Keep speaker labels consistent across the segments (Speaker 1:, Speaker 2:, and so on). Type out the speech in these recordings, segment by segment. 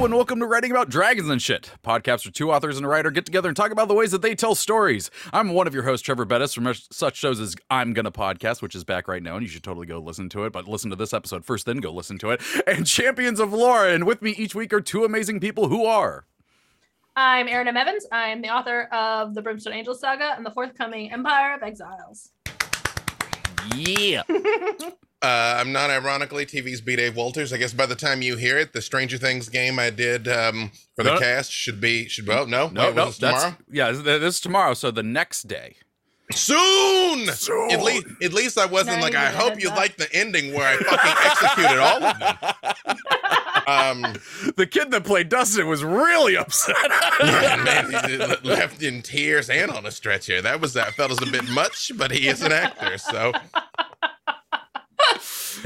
Speaker 1: Hello and welcome to Writing About Dragons and Shit, podcast where two authors and a writer get together and talk about the ways that they tell stories. I'm one of your hosts, Trevor Bettis, from such shows as I'm Gonna Podcast, which is back right now, and you should totally go listen to it, but listen to this episode first, then go listen to it. And Champions of Lore, and with me each week are two amazing people who are.
Speaker 2: I'm Erin M. Evans. I'm the author of the Brimstone Angels Saga and the forthcoming Empire of Exiles.
Speaker 1: Yeah.
Speaker 3: Uh, I'm not ironically TV's B. Dave Walters. I guess by the time you hear it, the Stranger Things game I did um, for the
Speaker 1: No.
Speaker 3: cast should be should well no
Speaker 1: No,
Speaker 3: wait,
Speaker 1: no,
Speaker 3: was
Speaker 1: that's
Speaker 3: tomorrow
Speaker 1: yeah. This this is tomorrow, so the next day.
Speaker 3: soon.
Speaker 1: Soon.
Speaker 3: At least at least I wasn't
Speaker 2: Not
Speaker 3: like I hope you like the ending where I fucking executed all of them. Um,
Speaker 1: The kid that played Dustin was really upset.
Speaker 3: yeah, man, he left in tears and on a stretcher. That was that felt as a bit much, but he is an actor, so.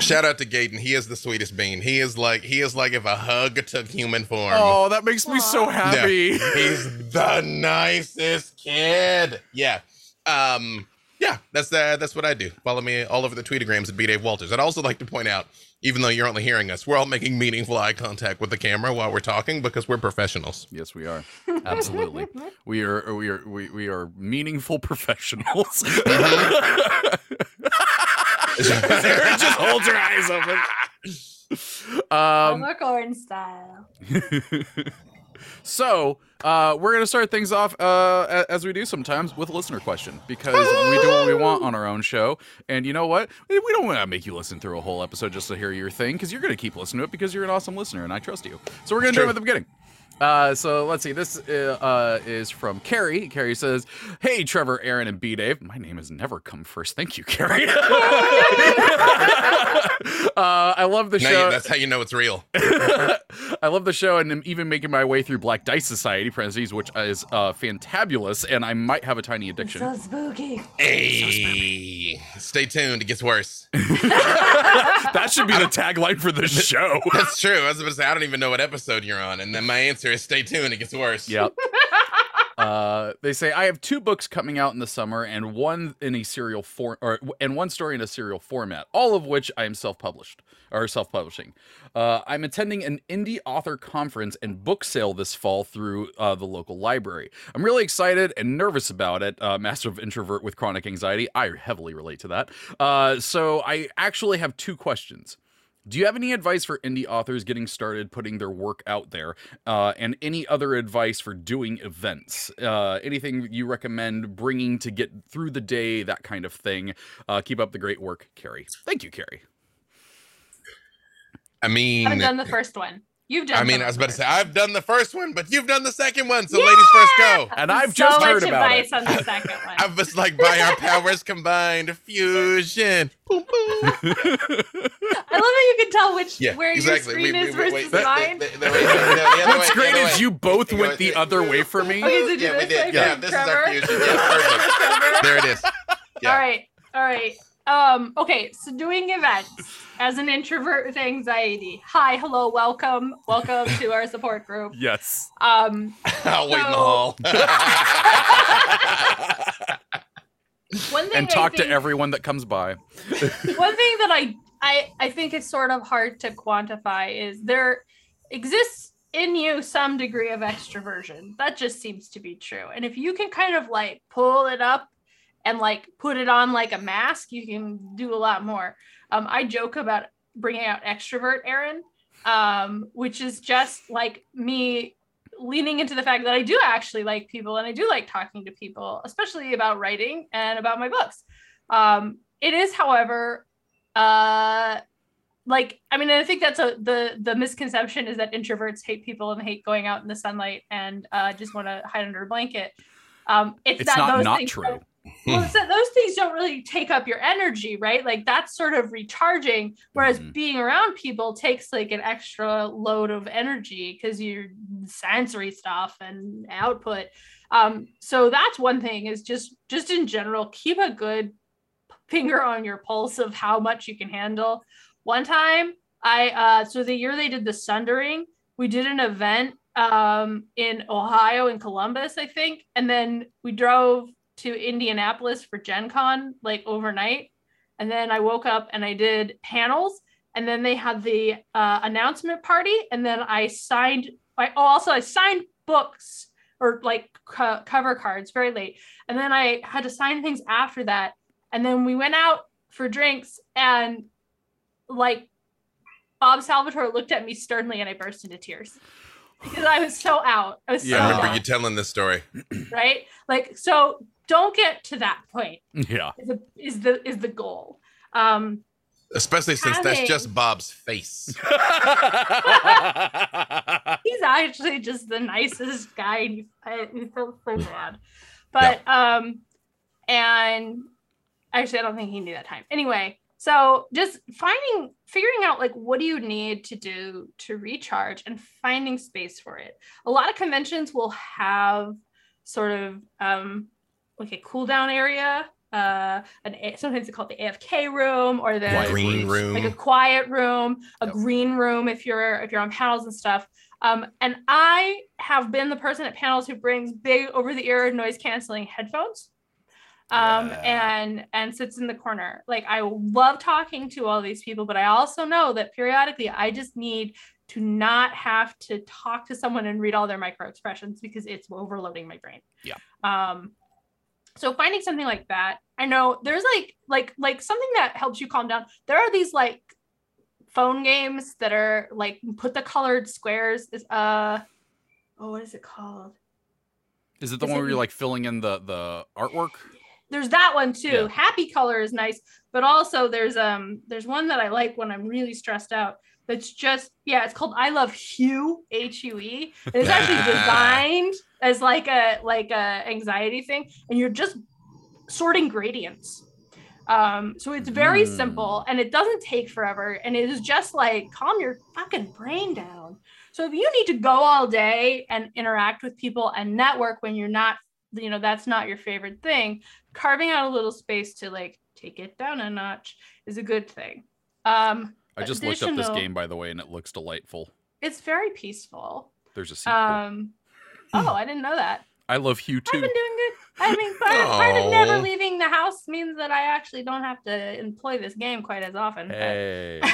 Speaker 3: Shout out to Gaten. He is the sweetest bean. He is like he is like if a hug took human form.
Speaker 1: oh, that makes me so
Speaker 2: Aw.
Speaker 1: happy.
Speaker 3: He's the nicest kid. Yeah. Um, yeah, that's uh, that's what I do. Follow me all over the tweetagrams at B Dave Walters. I'd also like to point out, even though you're only hearing us, we're all making meaningful eye contact with the camera while we're talking because we're professionals.
Speaker 1: Yes, we are. Absolutely. we are we are we, we are meaningful professionals. Sarah just holds her eyes open. Um,
Speaker 2: Popcorn style.
Speaker 1: so uh, we're gonna start things off uh, as we do sometimes with a listener question because we do what we want on our own show, and you know what? We we don't want to make you listen through a whole episode just to hear your thing because you're gonna keep listening to it because you're an awesome listener and I trust you. So we're gonna do it at the beginning. Uh, so let's see. This uh, uh, is from Carrie. Carrie says, "Hey, Trevor, Erin, and B. Dave. My name has never come first. Thank you, Carrie. uh, I love the
Speaker 3: Now
Speaker 1: show.
Speaker 3: you, that's how you know it's real.
Speaker 1: I love the show, and I'm even making my way through Black Dice Society, parentheses, which is uh, fantabulous, and I might have a tiny addiction.
Speaker 2: It's So spooky.
Speaker 3: Hey, stay tuned. It gets worse.
Speaker 1: that should be the tagline for this show.
Speaker 3: That's true. I was about to say I don't even know what episode you're on, and then my answer is stay tuned. It gets worse.
Speaker 1: Yep. Uh, they say I have two books coming out in the summer, and one in a serial form, or and one story in a serial format, all of which I am self-published or self-publishing. Uh, I'm attending an indie author conference and book sale this fall through uh, the local library. I'm really excited and nervous about it. Uh, master of introvert with chronic anxiety, I heavily relate to that. Uh, so I actually have two questions. Do you have any advice for indie authors getting started putting their work out there? Uh, and any other advice for doing events? Uh, anything you recommend bringing to get through the day, that kind of thing? Uh, keep up the great work, Carrie. Thank you, Carrie.
Speaker 3: I mean,
Speaker 2: I
Speaker 3: mean,
Speaker 2: haven't done the first one. You've done.
Speaker 3: I mean, I was
Speaker 2: of
Speaker 3: about to say I've done the first one, but you've done the second one. So ladies first go.
Speaker 1: And I've
Speaker 2: so
Speaker 1: just
Speaker 2: much
Speaker 1: heard about
Speaker 2: advice
Speaker 1: it.
Speaker 2: on the second one.
Speaker 3: I was like, by our powers combined, fusion. Boom, boom.
Speaker 2: I love how you can tell which
Speaker 3: Yeah,
Speaker 2: where
Speaker 3: exactly.
Speaker 2: your screen is versus
Speaker 3: wait, wait,
Speaker 2: mine.
Speaker 3: the- the- the-
Speaker 1: What's
Speaker 3: way,
Speaker 1: great is you both
Speaker 3: You
Speaker 1: went the other way for me.
Speaker 2: Okay, so
Speaker 3: Yeah, we
Speaker 2: this
Speaker 3: did. Yeah,
Speaker 2: for
Speaker 3: this is our fusion. Yeah, perfect. There it is. Yeah.
Speaker 2: All right, all right. Um, okay, so doing events as an introvert with anxiety. Hi, hello, welcome, welcome to our support group.
Speaker 1: Yes.
Speaker 2: Um,
Speaker 3: I'll wait in the hall.
Speaker 2: one thing
Speaker 1: And
Speaker 2: I
Speaker 1: talk to everyone that comes by.
Speaker 2: one thing that I, I I think is sort of hard to quantify is there exists in you some degree of extroversion. That just seems to be true. And if you can kind of like pull it up and like put it on like a mask, you can do a lot more. Um, I joke about bringing out extrovert Erin, um, which is just like me leaning into the fact that I do actually like people and I do like talking to people, especially about writing and about my books. Um, it is, however, uh, like I mean, I think that's a the the misconception is that introverts hate people and hate going out in the sunlight and uh, just want to hide under a blanket. Um, it's,
Speaker 1: It's not not
Speaker 2: things
Speaker 1: true.
Speaker 2: Well, that those things don't really take up your energy, right? Like that's sort of recharging. Whereas
Speaker 1: Mhm.
Speaker 2: being around people takes like an extra load of energy because you're sensory stuff and output. Um, so that's one thing is just just in general, keep a good finger on your pulse of how much you can handle. One time, I uh, so the year they did the Sundering, we did an event um, in Ohio in Columbus, I think, and then we drove to Indianapolis for Gen Con like overnight. And then I woke up and I did panels. And then they had the uh, announcement party. And then I signed I oh, also I signed books or like co- cover cards very late, and then I had to sign things after that, and then we went out for drinks, and like Bob Salvatore looked at me sternly, and I burst into tears because I was so out. I was
Speaker 1: Yeah.
Speaker 3: I remember
Speaker 2: out,
Speaker 3: you telling this story.
Speaker 2: right? Like so, don't get to that point.
Speaker 1: Yeah.
Speaker 2: Is the is the is the goal. Um,
Speaker 3: Especially since that's just Bob's face.
Speaker 2: he's actually just the nicest guy and he, I, he feels so bad but um and actually i don't think he knew that time anyway so just finding figuring out like what do you need to do to recharge and finding space for it a lot of conventions will have sort of um like a cool down area uh an sometimes they call it the afk room or the
Speaker 1: Quiet
Speaker 3: Green
Speaker 1: rooms.
Speaker 3: room.
Speaker 2: like a quiet room, a
Speaker 1: Yep.
Speaker 2: green room if you're if you're on panels and stuff. Um, and I have been the person at panels who brings big over the ear noise canceling headphones. Um,
Speaker 1: Yeah.
Speaker 2: and and sits in the corner. Like I love talking to all these people, but I also know that periodically I just need to not have to talk to someone and read all their micro expressions because it's overloading my brain.
Speaker 1: Yeah.
Speaker 2: Um, so finding something like that i know there's like like like something that helps you calm down there are these like phone games that are like put the colored squares is uh oh what is it called
Speaker 1: Is it the
Speaker 2: Is
Speaker 1: one
Speaker 2: it-
Speaker 1: where you're like filling in the the artwork?
Speaker 2: there's that one too
Speaker 1: Yeah.
Speaker 2: happy color is nice but also there's um there's one that i like when i'm really stressed out that's just yeah it's called i love hue h-u-e and it's actually designed as like a like a anxiety thing and you're just sorting gradients um so it's very
Speaker 1: Mm.
Speaker 2: simple and it doesn't take forever and it is just like calm your fucking brain down so if you need to go all day and interact with people and network when you're not you know that's not your favorite thing carving out a little space to like take it down a notch is a good thing um
Speaker 1: I just looked up this game by the way, and it looks delightful.
Speaker 2: it's very peaceful
Speaker 1: There's a sequel.
Speaker 2: um oh i didn't know that
Speaker 1: I love Hue
Speaker 2: i've
Speaker 1: too.
Speaker 2: been doing good i mean part, part of never leaving the house means that i actually don't have to employ this game quite as often
Speaker 1: Hey.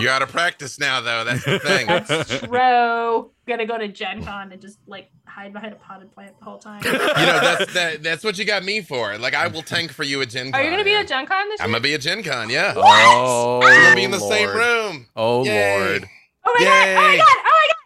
Speaker 3: You're out of practice now, though. That's the thing.
Speaker 2: that's true gonna go to gen con and just like hide behind a potted plant the whole time
Speaker 3: you know, that's that, that's what you got me for. Like, I will tank for you at Gen Con.
Speaker 2: are you gonna be
Speaker 3: yeah.
Speaker 2: at gen con this year
Speaker 3: I'm gonna be at Gen Con, yeah.
Speaker 1: Oh,
Speaker 3: We're gonna be in the
Speaker 1: Lord.
Speaker 3: same room.
Speaker 1: Oh
Speaker 3: Yay.
Speaker 1: lord.
Speaker 2: oh my god oh my god oh my god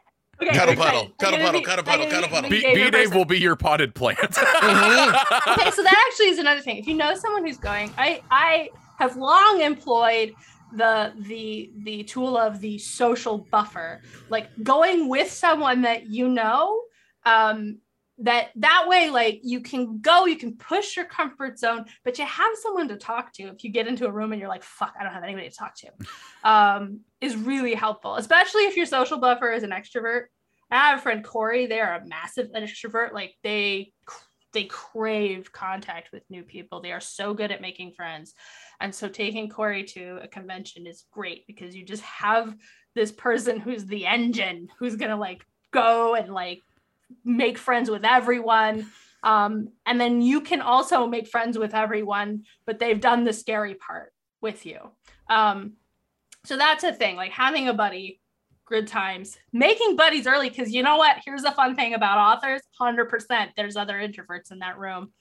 Speaker 2: okay,
Speaker 3: Cuddle
Speaker 2: I'm
Speaker 3: puddle,
Speaker 2: excited.
Speaker 3: cuddle puddle, cuddle puddle, cuddle puddle.
Speaker 2: be
Speaker 1: B Dave will be your potted plant.
Speaker 3: Mhm.
Speaker 2: okay, so that actually is another thing. If you know someone who's going, I I have long employed the the the tool of the social buffer, like going with someone that you know. Um, that that way, like you can go, you can push your comfort zone, but you have someone to talk to. If you get into a room and you're like, "Fuck, I don't have anybody to talk to," um, is really helpful, especially if your social buffer is an extrovert. I have a friend Corey. They are a massive extrovert. Like they they crave contact with new people. They are so good at making friends. And so taking Corey to a convention is great because you just have this person who's the engine who's to like go and like make friends with everyone. Um, and then you can also make friends with everyone, but they've done the scary part with you. Um, so that's a thing, like having a buddy, good times, making buddies early. Cause you know what? Here's the fun thing about authors 100% there's other introverts in that room.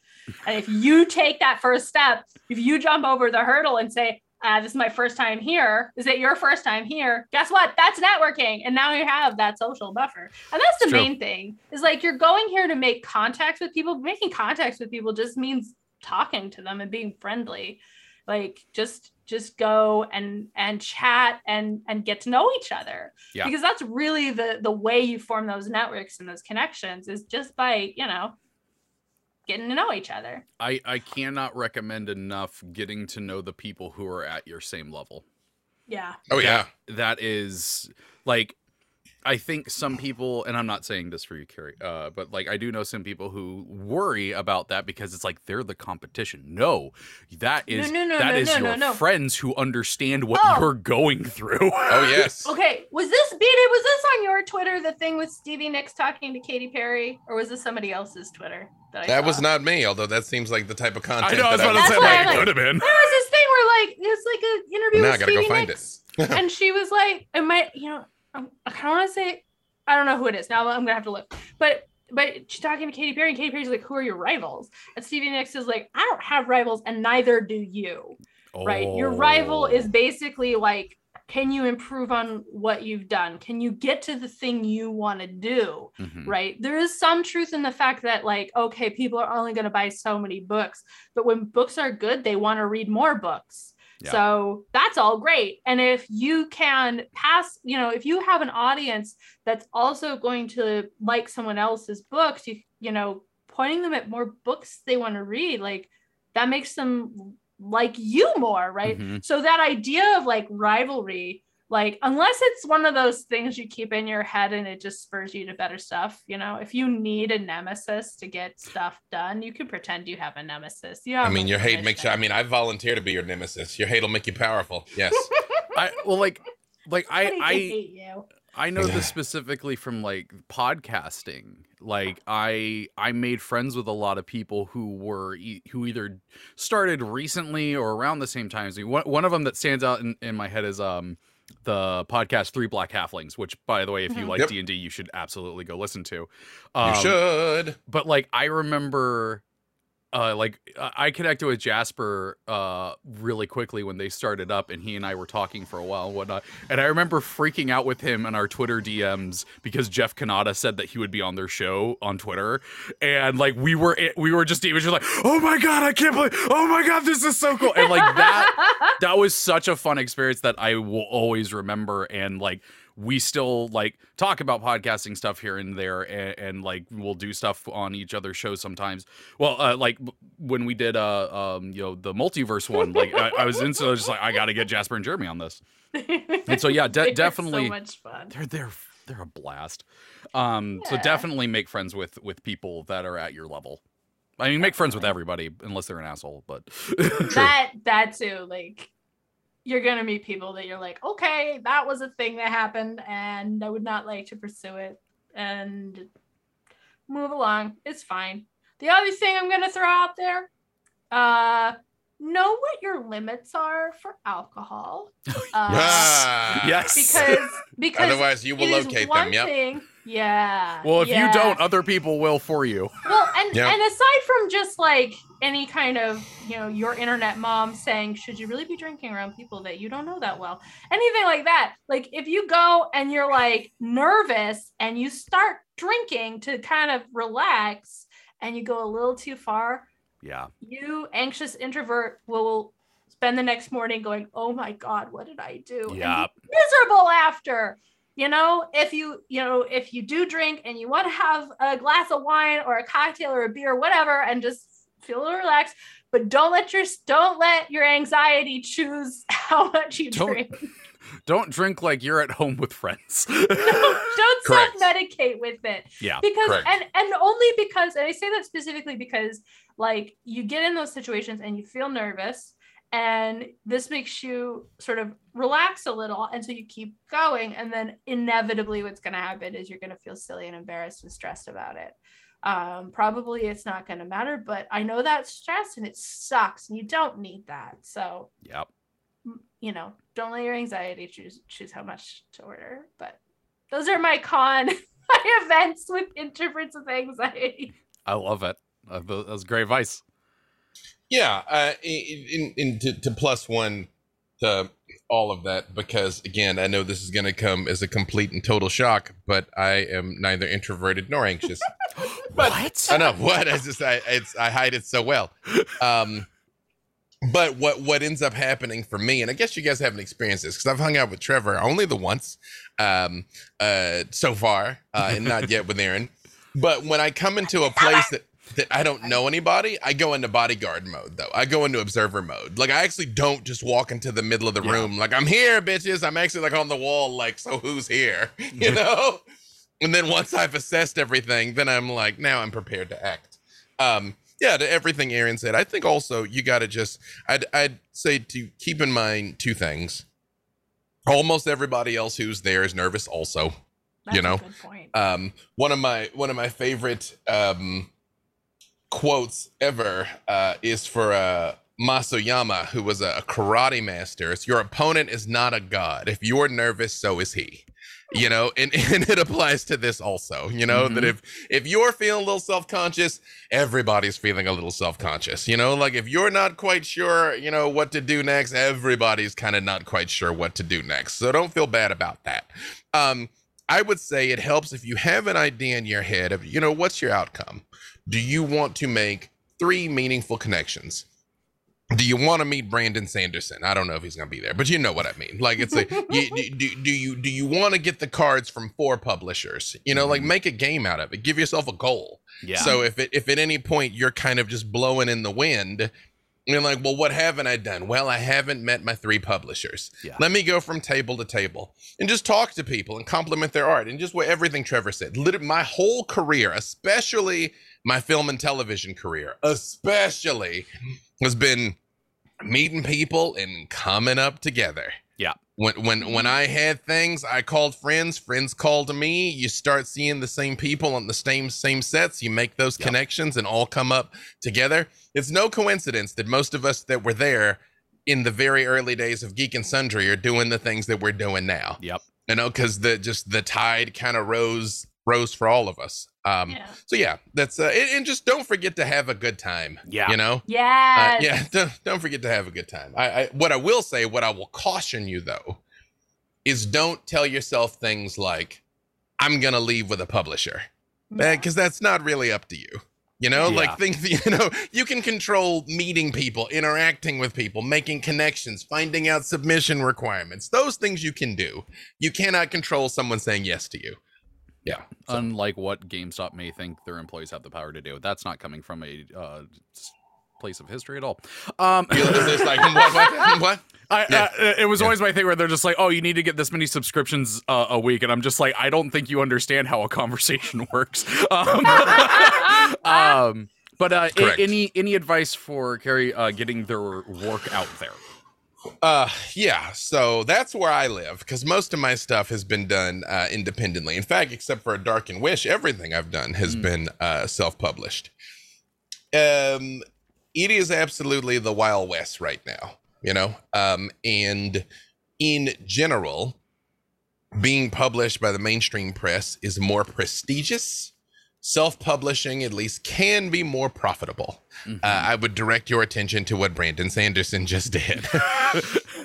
Speaker 2: And if you take that first step, if you jump over the hurdle and say, ah, this is my first time here. Is it your first time here? Guess what? That's networking. And now you have that social buffer. And that's the
Speaker 1: true.
Speaker 2: main thing is like you're going here to make contacts with people. Making contacts with people just means talking to them and being friendly. Like just just go and and chat and and get to know each other.
Speaker 1: Yeah.
Speaker 2: Because that's really the the way you form those networks and those connections is just by, you know, getting to know each other.
Speaker 1: I I cannot recommend enough getting to know the people who are at your same level.
Speaker 2: Yeah.
Speaker 3: Oh yeah.
Speaker 1: That is like I think some people, and I'm not saying this for you, Carrie, uh, but like I do know some people who worry about that because it's like they're the competition. No, that is
Speaker 2: no, no,
Speaker 1: that
Speaker 2: no,
Speaker 1: is
Speaker 2: no,
Speaker 1: your
Speaker 2: no, no.
Speaker 1: friends who understand what
Speaker 2: Oh.
Speaker 1: you're going through.
Speaker 3: Oh yes.
Speaker 2: Okay, was this B. Dave? Was this on your Twitter? The thing with Stevie Nicks talking to Katy Perry, or was this somebody else's Twitter? That, I
Speaker 3: That
Speaker 2: saw?
Speaker 3: was not me, although that seems like the type of content.
Speaker 1: I know. I was about to say
Speaker 2: That's why
Speaker 1: like
Speaker 2: I'm
Speaker 1: it
Speaker 2: like-
Speaker 1: could have been.
Speaker 2: There was this thing where like it's like an interview
Speaker 3: Now I
Speaker 2: with
Speaker 3: gotta go
Speaker 2: Stevie
Speaker 3: find it.
Speaker 2: Nicks, and she was like, "Am I? You know, I'm- I kind of want to say I don't know who it is. Now I'm gonna have to look. But but she's talking to Katy Perry, and Katy Perry's like, "Who are your rivals?" And Stevie Nicks is like, "I don't have rivals, and neither do you." Right? Your rival is
Speaker 1: Oh.
Speaker 2: basically like, "Can you improve on what you've done? Can you get to the thing you want to do?"
Speaker 1: Mhm.
Speaker 2: right? There is some truth in the fact that, like, okay, people are only going to buy so many books, but when books are good, they want to read more books.
Speaker 1: Yeah.
Speaker 2: So that's all great. And if you can pass, you know, if you have an audience that's also going to like someone else's books, you, you know, pointing them at more books they want to read, like that makes them like you more, right?
Speaker 1: Mhm.
Speaker 2: So that idea of like rivalry, like unless it's one of those things you keep in your head and it just spurs you to better stuff, you know, if you need a nemesis to get stuff done, you can pretend you have a nemesis. yeah
Speaker 3: I mean,
Speaker 2: a
Speaker 3: your hate makes you. I mean, I volunteer to be your nemesis. Your hate will make you powerful. Yes.
Speaker 1: I well like like I
Speaker 2: Somebody
Speaker 1: I
Speaker 2: can hate you.
Speaker 1: I know
Speaker 3: Yeah.
Speaker 1: this specifically from like podcasting. Like I I made friends with a lot of people who were e- who either started recently or around the same time as me. One, one of them that stands out in, in my head is um the podcast Three Black Halflings, which by the way, if you
Speaker 2: Mhm.
Speaker 1: like D and D, you should absolutely go listen to.
Speaker 3: you
Speaker 1: Um,
Speaker 3: should.
Speaker 1: but like I remember uh like I connected with Jasper uh really quickly when they started up and he and I were talking for a while and whatnot. And I remember freaking out with him in our Twitter DMs because Jeff Kanata said that he would be on their show on Twitter. And like we were we were just was just like, Oh my god, I can't believe oh my god, this is so cool. And like that that was such a fun experience that I will always remember. And like, we still like talk about podcasting stuff here and there, and, and like we'll do stuff on each other's shows sometimes. Well, uh, like when we did, uh, um, you know, the multiverse one, like I, I was instantly just like, I got to get Jasper and Jeremy on this. And so, yeah, de-
Speaker 2: They're
Speaker 1: definitely-
Speaker 2: so much fun.
Speaker 1: They're they're they're a blast. Um, so definitely make friends with with people that are at your level. I mean, make friends with everybody unless they're an asshole, but
Speaker 2: That that too, like you're gonna meet people that you're like, okay, that was a thing that happened, and I would not like to pursue it, and move along. It's fine. The other thing I'm gonna throw out there, uh, know what your limits are for alcohol. Uh,
Speaker 1: yes.
Speaker 2: because because
Speaker 3: Otherwise, you will
Speaker 2: it is
Speaker 3: locate
Speaker 2: one
Speaker 3: them. Yep.
Speaker 2: thing- Yeah.
Speaker 1: well, if
Speaker 2: yeah.
Speaker 1: you don't, other people will for you.
Speaker 2: Well, and
Speaker 3: Yeah.
Speaker 2: and aside from just like any kind of you know your internet mom saying, should you really be drinking around people that you don't know that well, anything like that, like if you go and you're like nervous and you start drinking to kind of relax and you go a little too far,
Speaker 1: Yeah.
Speaker 2: you anxious introvert will spend the next morning going, oh my god, what did I do?
Speaker 1: Yeah.
Speaker 2: miserable after you know if you you know if you do drink and you want to have a glass of wine or a cocktail or a beer whatever and just feel a little relaxed but don't let your don't let your anxiety choose how much you
Speaker 1: Don't-
Speaker 2: drink
Speaker 1: Don't drink like you're at home with friends.
Speaker 2: don't self-medicate with it
Speaker 1: yeah.
Speaker 2: because
Speaker 3: Correct.
Speaker 2: and and only because and i say that specifically because like you get in those situations and you feel nervous and this makes you sort of relax a little and so you keep going and then inevitably what's going to happen is you're going to feel silly and embarrassed and stressed about it um, probably it's not going to matter but i know that stress and it sucks and you don't need that so
Speaker 1: Yep.
Speaker 2: you know don't let your anxiety choose choose how much to order but those are my con my events with introverts with anxiety
Speaker 1: I love it. That was great advice.
Speaker 3: Yeah, uh, in, in, to, to plus one to all of that because again, I know this is going to come as a complete and total shock, but I am neither introverted nor anxious. But-
Speaker 1: what?
Speaker 3: I know what I just I it's I hide it so well. Um, but what what ends up happening for me, and I guess you guys haven't experienced this because I've hung out with Trevor only the once, um, uh, so far, uh, and not yet with Erin. But when I come into a place that that I don't know anybody, I go into bodyguard mode though. I go into observer mode. Like I actually don't just walk into the middle of the
Speaker 1: Yeah.
Speaker 3: room like I'm here, bitches. I'm actually like on the wall, like so who's here, you know? And then once I've assessed everything, then I'm like, now I'm prepared to act. Um, yeah, to everything Erin said, I think also you got to just, I'd, I'd say to keep in mind two things. Almost everybody else who's there is nervous also.
Speaker 2: That's
Speaker 3: You know,
Speaker 2: a good point
Speaker 3: Um, one of my one of my favorite um, quotes ever uh, is for uh, Mas Oyama, who was a karate master. It's, Your opponent is not a god. If you're nervous, so is he. you know and, and it applies to this also you know that
Speaker 1: Mhm.
Speaker 3: if if you're feeling a little self-conscious everybody's feeling a little self-conscious you know like if you're not quite sure you know what to do next everybody's kind of not quite sure what to do next so don't feel bad about that um i would say it helps if you have an idea in your head of you know what's your outcome do you want to make three meaningful connections do you want to meet Brandon Sanderson? I don't know if he's gonna be there, but you know what I mean. Like it's like, you, do, do, do you do you want to get the cards from four publishers? You know, like
Speaker 1: Mhm.
Speaker 3: make a game out of it. Give yourself a goal.
Speaker 1: Yeah.
Speaker 3: So if it, if at any point you're kind of just blowing in the wind, you're like, well, what haven't I done? Well, I haven't met my three publishers.
Speaker 1: Yeah.
Speaker 3: Let me go from table to table and just talk to people and compliment their art and just what everything Trevor said. Lit- my whole career, especially my film and television career, especially has been meeting people and coming up together. When when when mm-hmm. I had things, I called friends. Friends called me. You start seeing the same people on the same same sets. You make those
Speaker 1: Yep.
Speaker 3: connections and all come up together. It's no coincidence that most of us that were there in the very early days of Geek and Sundry are doing the things that we're doing now.
Speaker 1: Yep.
Speaker 3: You know, because the just the tide kind of rose rose for all of us. Um,
Speaker 2: Yeah.
Speaker 3: So yeah, that's uh, and, and just don't forget to have a good time.
Speaker 1: Yeah.
Speaker 3: You know. Uh,
Speaker 2: Yes.
Speaker 3: yeah, don't, don't forget to have a good time. I, I what I will say, what I will caution you though, is don't tell yourself things like, "I'm gonna leave with a publisher,"
Speaker 2: Yeah.
Speaker 3: because that's not really up to you. You know,
Speaker 1: Yeah.
Speaker 3: like think you know you can control meeting people, interacting with people, making connections, finding out submission requirements. Those things you can do. You cannot control someone saying yes to you. Yeah. So-
Speaker 1: Unlike what GameStop may think their employees have the power to do. That's not coming from a uh, place of history at all. Um,
Speaker 3: like what? What? what?
Speaker 1: I,
Speaker 3: Yeah.
Speaker 1: uh, it was
Speaker 3: Yeah.
Speaker 1: always my thing where they're just like, "Oh, you need to get this many subscriptions uh, a week," and I'm just like, "I don't think you understand how a conversation works." Um, um, but uh, any any advice for Carrie uh, getting their work out there?
Speaker 3: Uh, yeah. So that's where I live because most of my stuff has been done uh, independently. In fact, except for a Dark and Wish, everything I've done has
Speaker 1: Mm.
Speaker 3: been uh, self-published. Um, it is absolutely the Wild West right now, you know. Um, and in general, being published by the mainstream press is more prestigious. Self-publishing, at least, can be more profitable.
Speaker 1: Mhm.
Speaker 3: Uh, I would direct your attention to what Brandon Sanderson just did.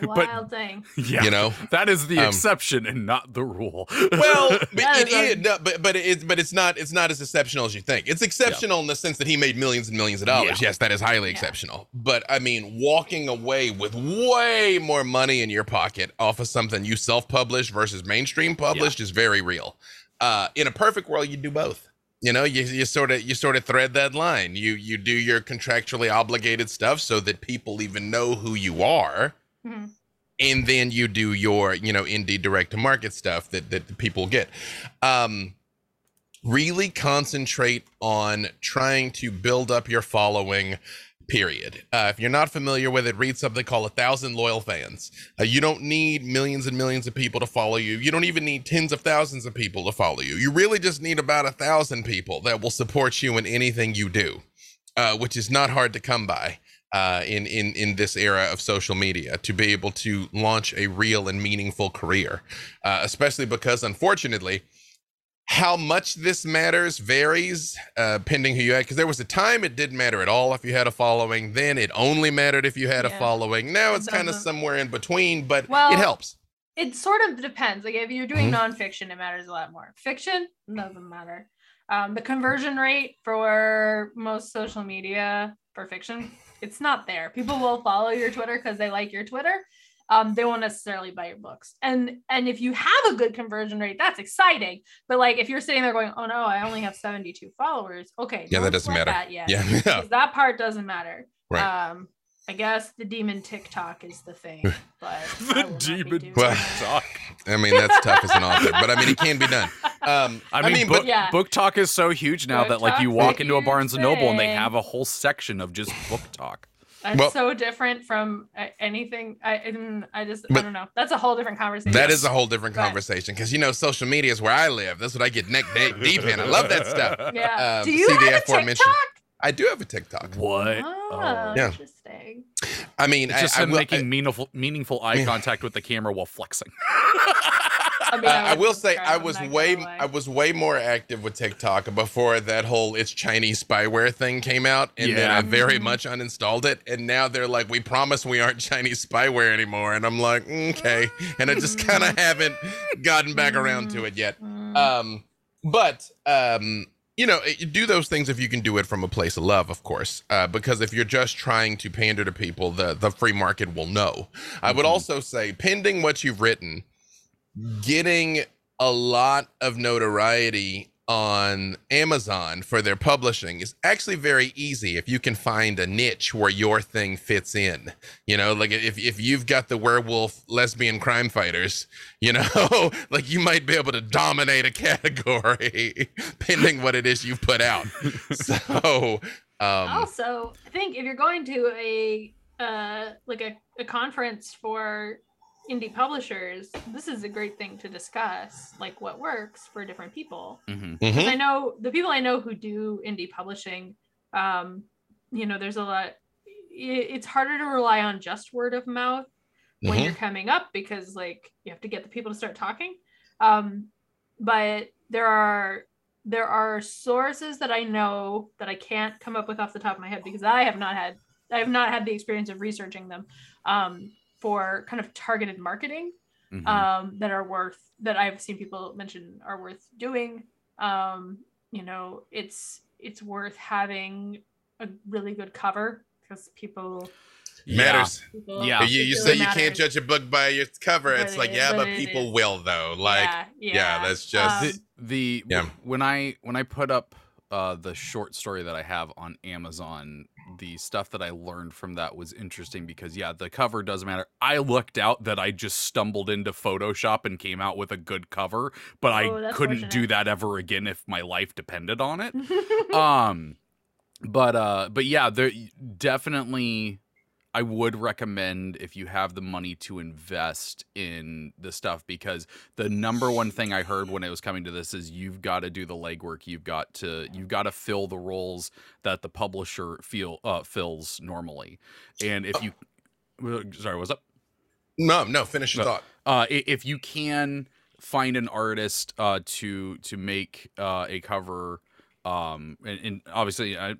Speaker 1: but-
Speaker 2: Wild thing.
Speaker 1: yeah,
Speaker 3: you know,
Speaker 1: that is the
Speaker 3: Um,
Speaker 1: exception and not the rule.
Speaker 3: well, but
Speaker 2: That
Speaker 3: it
Speaker 2: is a-
Speaker 3: is, no, but but it's but it's not it's not as exceptional as you think. It's exceptional in the sense that he made millions and millions of dollars.
Speaker 1: Yeah.
Speaker 3: Yes, that is highly
Speaker 2: Yeah.
Speaker 3: exceptional. But I mean, walking away with way more money in your pocket off of something you self-published versus mainstream published is very real. Uh, in a perfect world, you do both. You know, you, you sort of you sort of thread that line. You you do your contractually obligated stuff so that people even know who you are
Speaker 2: Mhm.
Speaker 3: and then you do your you know indie direct to market stuff that that the people get um really concentrate on trying to build up your following period. Uh, if you're not familiar with it read something called a thousand loyal fans. Uh, you don't need millions and millions of people to follow you. You don't even need tens of thousands of people to follow you. You really just need about a thousand people that will support you in anything you do uh, which is not hard to come by uh, in in in this era of social media to be able to launch a real and meaningful career, uh, especially because unfortunately, how much this matters varies uh, pending who you had. Because there was a time it didn't matter at all if you had a following. Then it only mattered if you had a following. Now it's kind of somewhere in between, but
Speaker 2: Well,
Speaker 3: it helps.
Speaker 2: It sort of depends. Like if you're doing
Speaker 3: Mhm.
Speaker 2: nonfiction, it matters a lot more. Fiction doesn't matter. Um, the conversion rate for most social media for fiction, it's not there. People will follow your Twitter because they like your Twitter. Um, they won't necessarily buy your books. And and if you have a good conversion rate, that's exciting. But like if you're sitting there going, "Oh no, I only have 72 followers," okay,
Speaker 3: Yeah, that doesn't matter.
Speaker 2: That yet.
Speaker 3: Yeah, yeah.
Speaker 2: that part doesn't matter.
Speaker 3: Right.
Speaker 2: Um, I guess the demon TikTok is the thing, but
Speaker 1: the
Speaker 2: will not be
Speaker 1: demon
Speaker 2: doing
Speaker 3: Well,
Speaker 2: that.
Speaker 3: I mean, that's tough as an author, but I mean, it can be done. Um,
Speaker 1: I mean, book,
Speaker 2: but- Yeah.
Speaker 1: book talk is so huge now
Speaker 2: Book
Speaker 1: that like you walk into a
Speaker 2: huge
Speaker 1: Barnes and Noble and they have a whole section of just book talk.
Speaker 2: That's
Speaker 3: Well-
Speaker 2: so different from uh, anything. I I just I don't know. That's a whole different conversation.
Speaker 3: That is a whole different
Speaker 2: Right.
Speaker 3: conversation because you know social media is where I live. That's what I get neck de- deep in. I love that stuff.
Speaker 2: yeah.
Speaker 3: um,
Speaker 2: Do you
Speaker 3: see
Speaker 2: have a TikTok?
Speaker 3: I do have a TikTok.
Speaker 1: What?
Speaker 2: Oh.
Speaker 3: Yeah.
Speaker 2: interesting.
Speaker 3: I mean,
Speaker 1: It's just
Speaker 3: I, I will-
Speaker 1: making meaningful meaningful eye
Speaker 3: Yeah.
Speaker 1: contact with the camera while flexing.
Speaker 2: I, mean,
Speaker 3: Uh, I will say I was way. I was way more active with TikTok before that whole it's Chinese spyware thing came out, and then I very
Speaker 2: Mhm.
Speaker 3: much uninstalled it. And now they're like, "We promise we aren't Chinese spyware anymore," and I'm like, "Okay," and I just kind of haven't gotten back around to it yet.
Speaker 2: Mm.
Speaker 3: Um, but um, you know, eh, do those things if you can do it from a place of love, of course. Uh, because if you're just trying to pander to people, the the free market will know. I would also say, pending what you've written, getting a lot of notoriety on Amazon for their publishing is actually very easy if you can find a niche where your thing fits in. You know, like if, if you've got the werewolf lesbian crime fighters, you know, like you might be able to dominate a category pending what it is you've put out. So, um,
Speaker 2: also, I think if you're going to a uh, like a, a conference for indie publishers, this is a great thing to discuss, like what works for different people.
Speaker 1: Mhm.
Speaker 3: mhm.
Speaker 2: 'Cause I know the people I know who do indie publishing, um, you know, there's a lot. It's harder to rely on just word of mouth when
Speaker 3: Mhm.
Speaker 2: you're coming up because like you have to get the people to start talking. Um, but there are there are sources that I know that I can't come up with off the top of my head because I have not had I have not had the experience of researching them um, for kind of targeted marketing
Speaker 1: Mhm.
Speaker 2: um, that are worth that I've seen people mention are worth doing. Um, you know, it's it's worth having a really good cover because people,
Speaker 3: matters.
Speaker 2: people
Speaker 1: Yeah.
Speaker 3: You,
Speaker 2: it
Speaker 3: you
Speaker 2: really
Speaker 3: say you
Speaker 2: matters.
Speaker 3: can't judge a book by its cover. It's
Speaker 2: But
Speaker 3: like,
Speaker 2: it-
Speaker 3: yeah,
Speaker 2: but
Speaker 3: but people
Speaker 2: is.
Speaker 3: will though. Like,
Speaker 2: yeah,
Speaker 3: yeah, that's just-
Speaker 2: Um,
Speaker 1: the, the
Speaker 3: Yeah.
Speaker 1: when I when I put up uh, the short story that I have on Amazon, the stuff that I learned from that was interesting because yeah, the cover doesn't matter. I looked out that I just stumbled into Photoshop and came out with a good cover, but
Speaker 2: Oh,
Speaker 1: I couldn't do that ever again if my life depended on it. um but uh but yeah there definitely i would recommend if you have the money to invest in the stuff because the number one thing i heard when it was coming to this is you've got to do the legwork you've got to you've got to fill the roles that the publisher feel uh fills normally and if you uh, sorry what's up
Speaker 3: no, no. Finish your thought.
Speaker 1: uh, if you can find an artist uh, to to make uh, a cover, um, and, and obviously, I,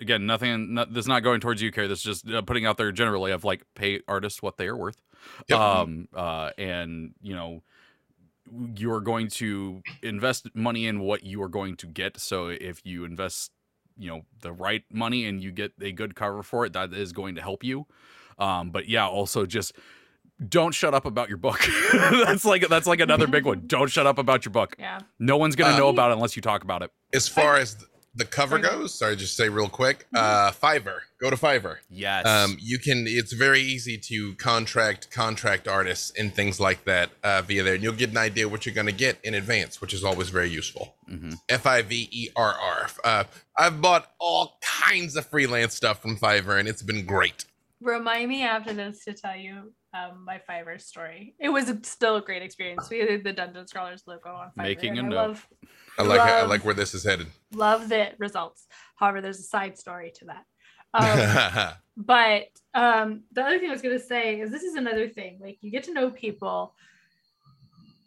Speaker 1: again, nothing. Not, this is not going towards. This is just uh, putting out there generally of like pay artists what they are worth.
Speaker 3: Yep.
Speaker 1: Um, uh, and you know, you are going to invest money in what you are going to get. So if you invest, you know, the right money and you get a good cover for it, that is going to help you. Um, but yeah, also just don't shut up about your book. that's like that's like another big one. Don't shut up about your book.
Speaker 2: yeah.
Speaker 1: No one's gonna
Speaker 3: Uh,
Speaker 1: know about it unless you talk about it.
Speaker 3: As far as the cover goes, sorry, just say real quick. Uh, Fiverr. Go to Fiverr.
Speaker 1: Yes.
Speaker 3: Um, you can. It's very easy to contract contract artists and things like that uh, via there, and you'll get an idea what you're going to get in advance, which is always very useful.
Speaker 1: Mhm.
Speaker 3: F I V E R R. Uh, I've bought all kinds of freelance stuff from Fiverr, and it's been great.
Speaker 2: Remind me after this to tell you um, my Fiverr story. It was still a great experience. We had the Dungeon Scholars logo on Fiverr.
Speaker 1: Making
Speaker 2: and
Speaker 1: a
Speaker 2: I
Speaker 1: note.
Speaker 2: love
Speaker 3: I like. I like where this is headed.
Speaker 2: love the results. However, there's a side story to that. Um, but um, the other thing I was going to say is this is another thing. Like you get to know people.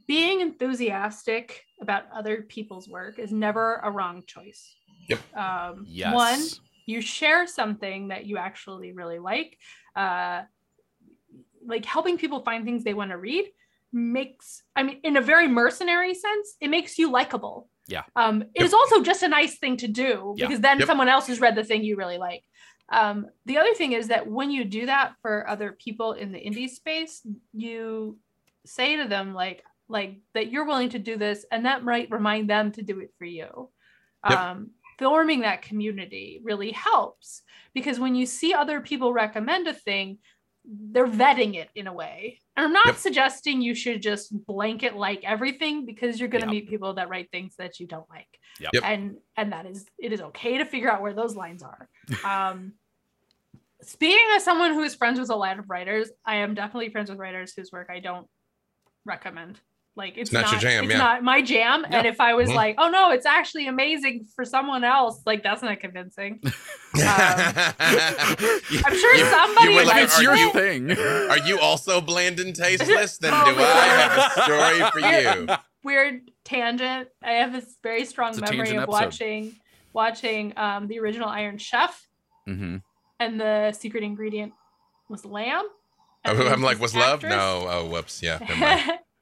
Speaker 2: Being enthusiastic about other people's work is never a wrong choice.
Speaker 3: Yep.
Speaker 2: Um,
Speaker 1: yes.
Speaker 2: One, you share something that you actually really like. Uh, like helping people find things they want to read makes, I mean, in a very mercenary sense, it makes you likable.
Speaker 1: Yeah.
Speaker 2: Um, it
Speaker 3: Yep.
Speaker 2: is also just a nice thing to do
Speaker 1: Yeah.
Speaker 2: because then
Speaker 3: Yep.
Speaker 2: someone else has read the thing you really like. Um, the other thing is that when you do that for other people in the indie space, you say to them like like that you're willing to do this, and that might remind them to do it for you.
Speaker 3: Yep.
Speaker 2: Um, forming that community really helps because when you see other people recommend a thing, they're vetting it in a way. And I'm not
Speaker 3: Yep.
Speaker 2: suggesting you should just blanket like everything because you're going to
Speaker 1: Yep.
Speaker 2: meet people that write things that you don't like.
Speaker 1: Yep.
Speaker 3: Yep.
Speaker 2: And and that is it is okay to figure out where those lines are. Um speaking as someone who is friends with a lot of writers, I am definitely friends with writers whose work I don't recommend. Like it's,
Speaker 3: not
Speaker 2: not,
Speaker 3: your jam,
Speaker 2: It's
Speaker 3: yeah.
Speaker 2: not my jam.
Speaker 1: Yeah.
Speaker 2: And if I was
Speaker 3: Mhm.
Speaker 2: like, oh no, it's actually amazing for someone else, like that's not convincing. I'm sure
Speaker 3: You-
Speaker 2: somebody
Speaker 3: you were like,
Speaker 1: it's your
Speaker 3: you-
Speaker 1: thing.
Speaker 3: Are you also bland and tasteless? Then
Speaker 2: Oh
Speaker 3: do I have a story for you?
Speaker 2: Weird tangent. I have this very strong
Speaker 1: It's
Speaker 2: memory of
Speaker 1: episode.
Speaker 2: watching watching um the original Iron Chef
Speaker 1: hmm
Speaker 2: and the secret ingredient was lamb.
Speaker 3: Oh,
Speaker 2: And there
Speaker 3: I'm like,
Speaker 2: this
Speaker 3: was love? No. Oh, whoops. Yeah.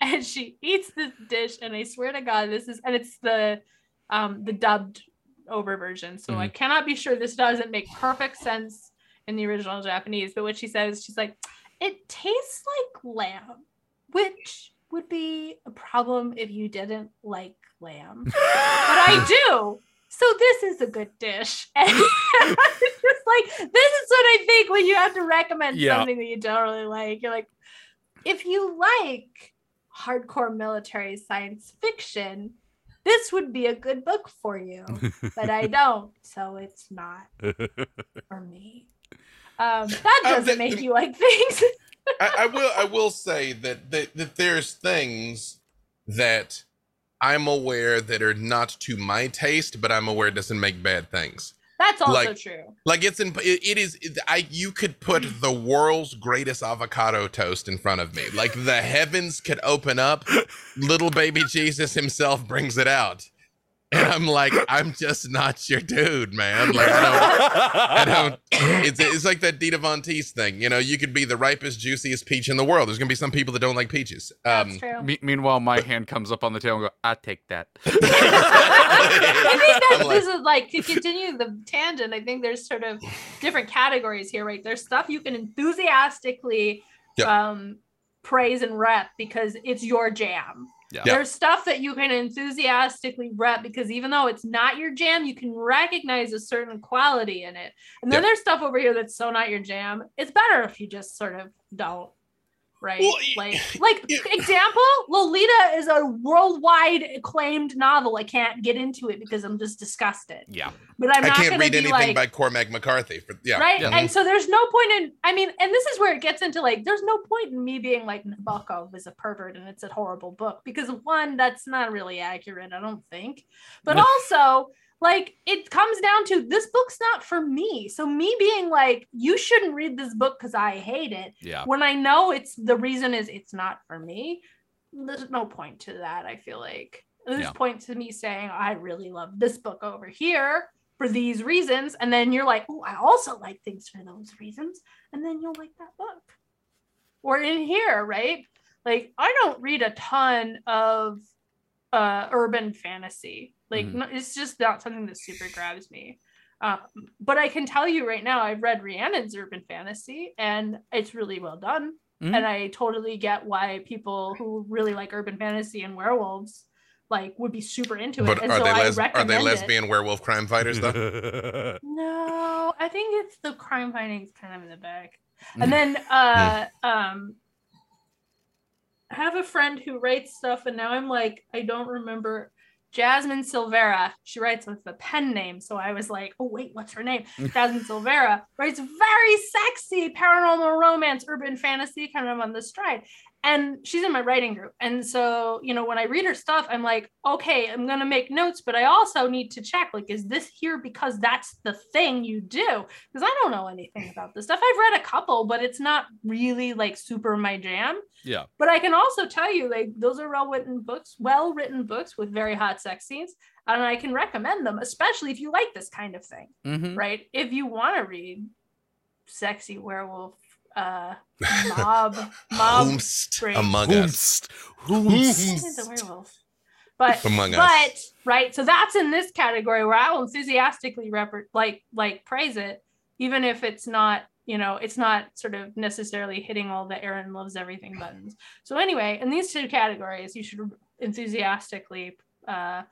Speaker 2: And she eats this dish and i swear to god this is and it's the um the dubbed over version. So i cannot be sure this doesn't make perfect sense in the original japanese but what she says she's like it tastes like lamb which would be a problem if you didn't like lamb. But i do. So this is a good dish. And it's just like this is what i think when you have to recommend
Speaker 1: Yeah.
Speaker 2: something that you don't really like. You're like if you like hardcore military science fiction, this would be a good book for you. But I don't, so it's not for me. Um, that
Speaker 3: Um,
Speaker 2: doesn't
Speaker 3: the-
Speaker 2: make you like things.
Speaker 3: I, I will. I will say that, that that there's things that I'm aware that are not to my taste, but I'm aware it doesn't make bad things.
Speaker 2: That's also
Speaker 3: like-
Speaker 2: true.
Speaker 3: Like it's in it, it is it- I you could put mm. the world's greatest avocado toast in front of me. Like the heavens could open up, little baby Jesus himself brings it out. And I'm like, I'm just not your dude, man. Like I don't I don't it's it's like that Dita Von Teese thing. You know, you could be the ripest, juiciest peach in the world. There's gonna be some people that don't like peaches.
Speaker 2: That's
Speaker 3: Um
Speaker 2: true.
Speaker 1: Me- meanwhile, my hand comes up on the table and go, I take that.
Speaker 2: I think that
Speaker 3: like-
Speaker 2: this is like to continue the tangent. I think there's sort of different categories here, right? There's stuff you can enthusiastically
Speaker 3: Yeah.
Speaker 2: um, praise and rep because it's your jam.
Speaker 1: Yeah.
Speaker 3: Yeah.
Speaker 2: There's stuff that you can enthusiastically rep because even though it's not your jam, you can recognize a certain quality in it. And then
Speaker 3: Yeah.
Speaker 2: there's stuff over here that's so not your jam. It's better if you just sort of don't. Right.
Speaker 3: Well, y-
Speaker 2: like like example, Lolita is a worldwide acclaimed novel. I can't get into it because I'm just disgusted.
Speaker 1: Yeah.
Speaker 2: But I'm
Speaker 3: I
Speaker 2: not
Speaker 3: can't read anything
Speaker 2: like,
Speaker 3: by Cormac McCarthy. For, yeah.
Speaker 2: right
Speaker 1: Yeah.
Speaker 2: and so there's no point in i mean and this is where it gets into like there's no point in me being like nabokov is a pervert and it's a horrible book because one that's not really accurate i don't think but also like it comes down to this book's not for me. So me being like you shouldn't read this book because i hate it.
Speaker 1: Yeah.
Speaker 2: when i know it's the reason is it's not for me there's no point to that i feel like. There's
Speaker 1: Yeah.
Speaker 2: point to me saying i really love this book over here for these reasons. And then you're like oh i also like things for those reasons. And then you'll like that book. Or in here right? Like i don't read a ton of uh urban fantasy like
Speaker 1: Mhm.
Speaker 2: no, it's just not something that super grabs me um, but i can tell you right now i've read rhiannon's urban fantasy and it's really well done
Speaker 1: Mhm.
Speaker 2: and i totally get why people who really like urban fantasy and werewolves like would be super into it
Speaker 3: But
Speaker 2: and
Speaker 3: are
Speaker 2: so
Speaker 3: they
Speaker 2: I
Speaker 3: les- are they
Speaker 2: recommend it.
Speaker 3: lesbian werewolf crime fighters though?
Speaker 2: No, I think it's the crime findings kind of in the back.
Speaker 1: Mm.
Speaker 2: And then uh um I have a friend who writes stuff and now I'm like I don't remember Jasmine Silvera. She writes with the pen name. So I was like, oh wait, what's her name? Jasmine Silvera writes very sexy paranormal romance, urban fantasy, kind of on the stride. And she's in my writing group. And so, you know, when I read her stuff, I'm like, okay, I'm gonna make notes, but I also need to check, like, is this here because that's the thing you do? Because I don't know anything about this stuff. I've read a couple, but it's not really like super my jam.
Speaker 1: Yeah.
Speaker 2: But I can also tell you, like, those are well written books, well written books with very hot sex scenes. And I can recommend them, especially if you like this kind of thing,
Speaker 1: Mhm.
Speaker 2: right? If you want to read sexy werewolf, uh, mob, mob,
Speaker 3: Whomst
Speaker 2: brain.
Speaker 3: among us.
Speaker 1: Whomst.
Speaker 2: He's a werewolf. But
Speaker 3: Among us.
Speaker 2: but right, so that's in this category where I will enthusiastically rep- like like praise it, even if it's not you know it's not sort of necessarily hitting all the Erin loves everything buttons. So anyway, in these two categories, you should enthusiastically uh,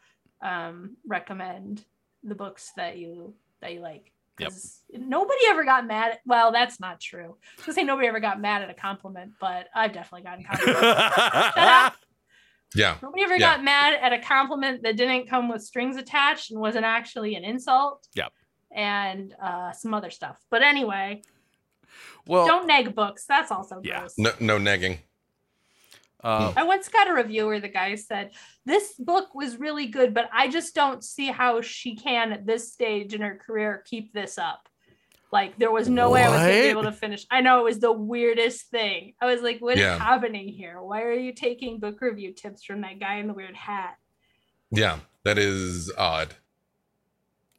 Speaker 2: um, recommend the books that you that you like.
Speaker 1: Yep.
Speaker 2: 'Cause Nobody ever got mad. At, well, that's not true. I was gonna say nobody ever got mad at a compliment, but I've definitely gotten compliments.
Speaker 3: Yeah.
Speaker 2: Nobody ever
Speaker 3: Yeah.
Speaker 2: got mad at a compliment that didn't come with strings attached and wasn't actually an insult.
Speaker 1: Yep.
Speaker 2: And uh, some other stuff. But anyway,
Speaker 1: well,
Speaker 2: don't neg books. That's also
Speaker 1: Yeah.
Speaker 2: gross.
Speaker 3: No, no negging.
Speaker 1: Uh,
Speaker 2: I once got a review where the guy said, This book was really good, but I just don't see how she can at this stage in her career keep this up. Like there was no way I was gonna be able to finish. I know it was the weirdest thing. I was like, what is
Speaker 3: Yeah.
Speaker 2: happening here? Why are you taking book review tips from that guy in the weird hat?
Speaker 3: Yeah, that is odd.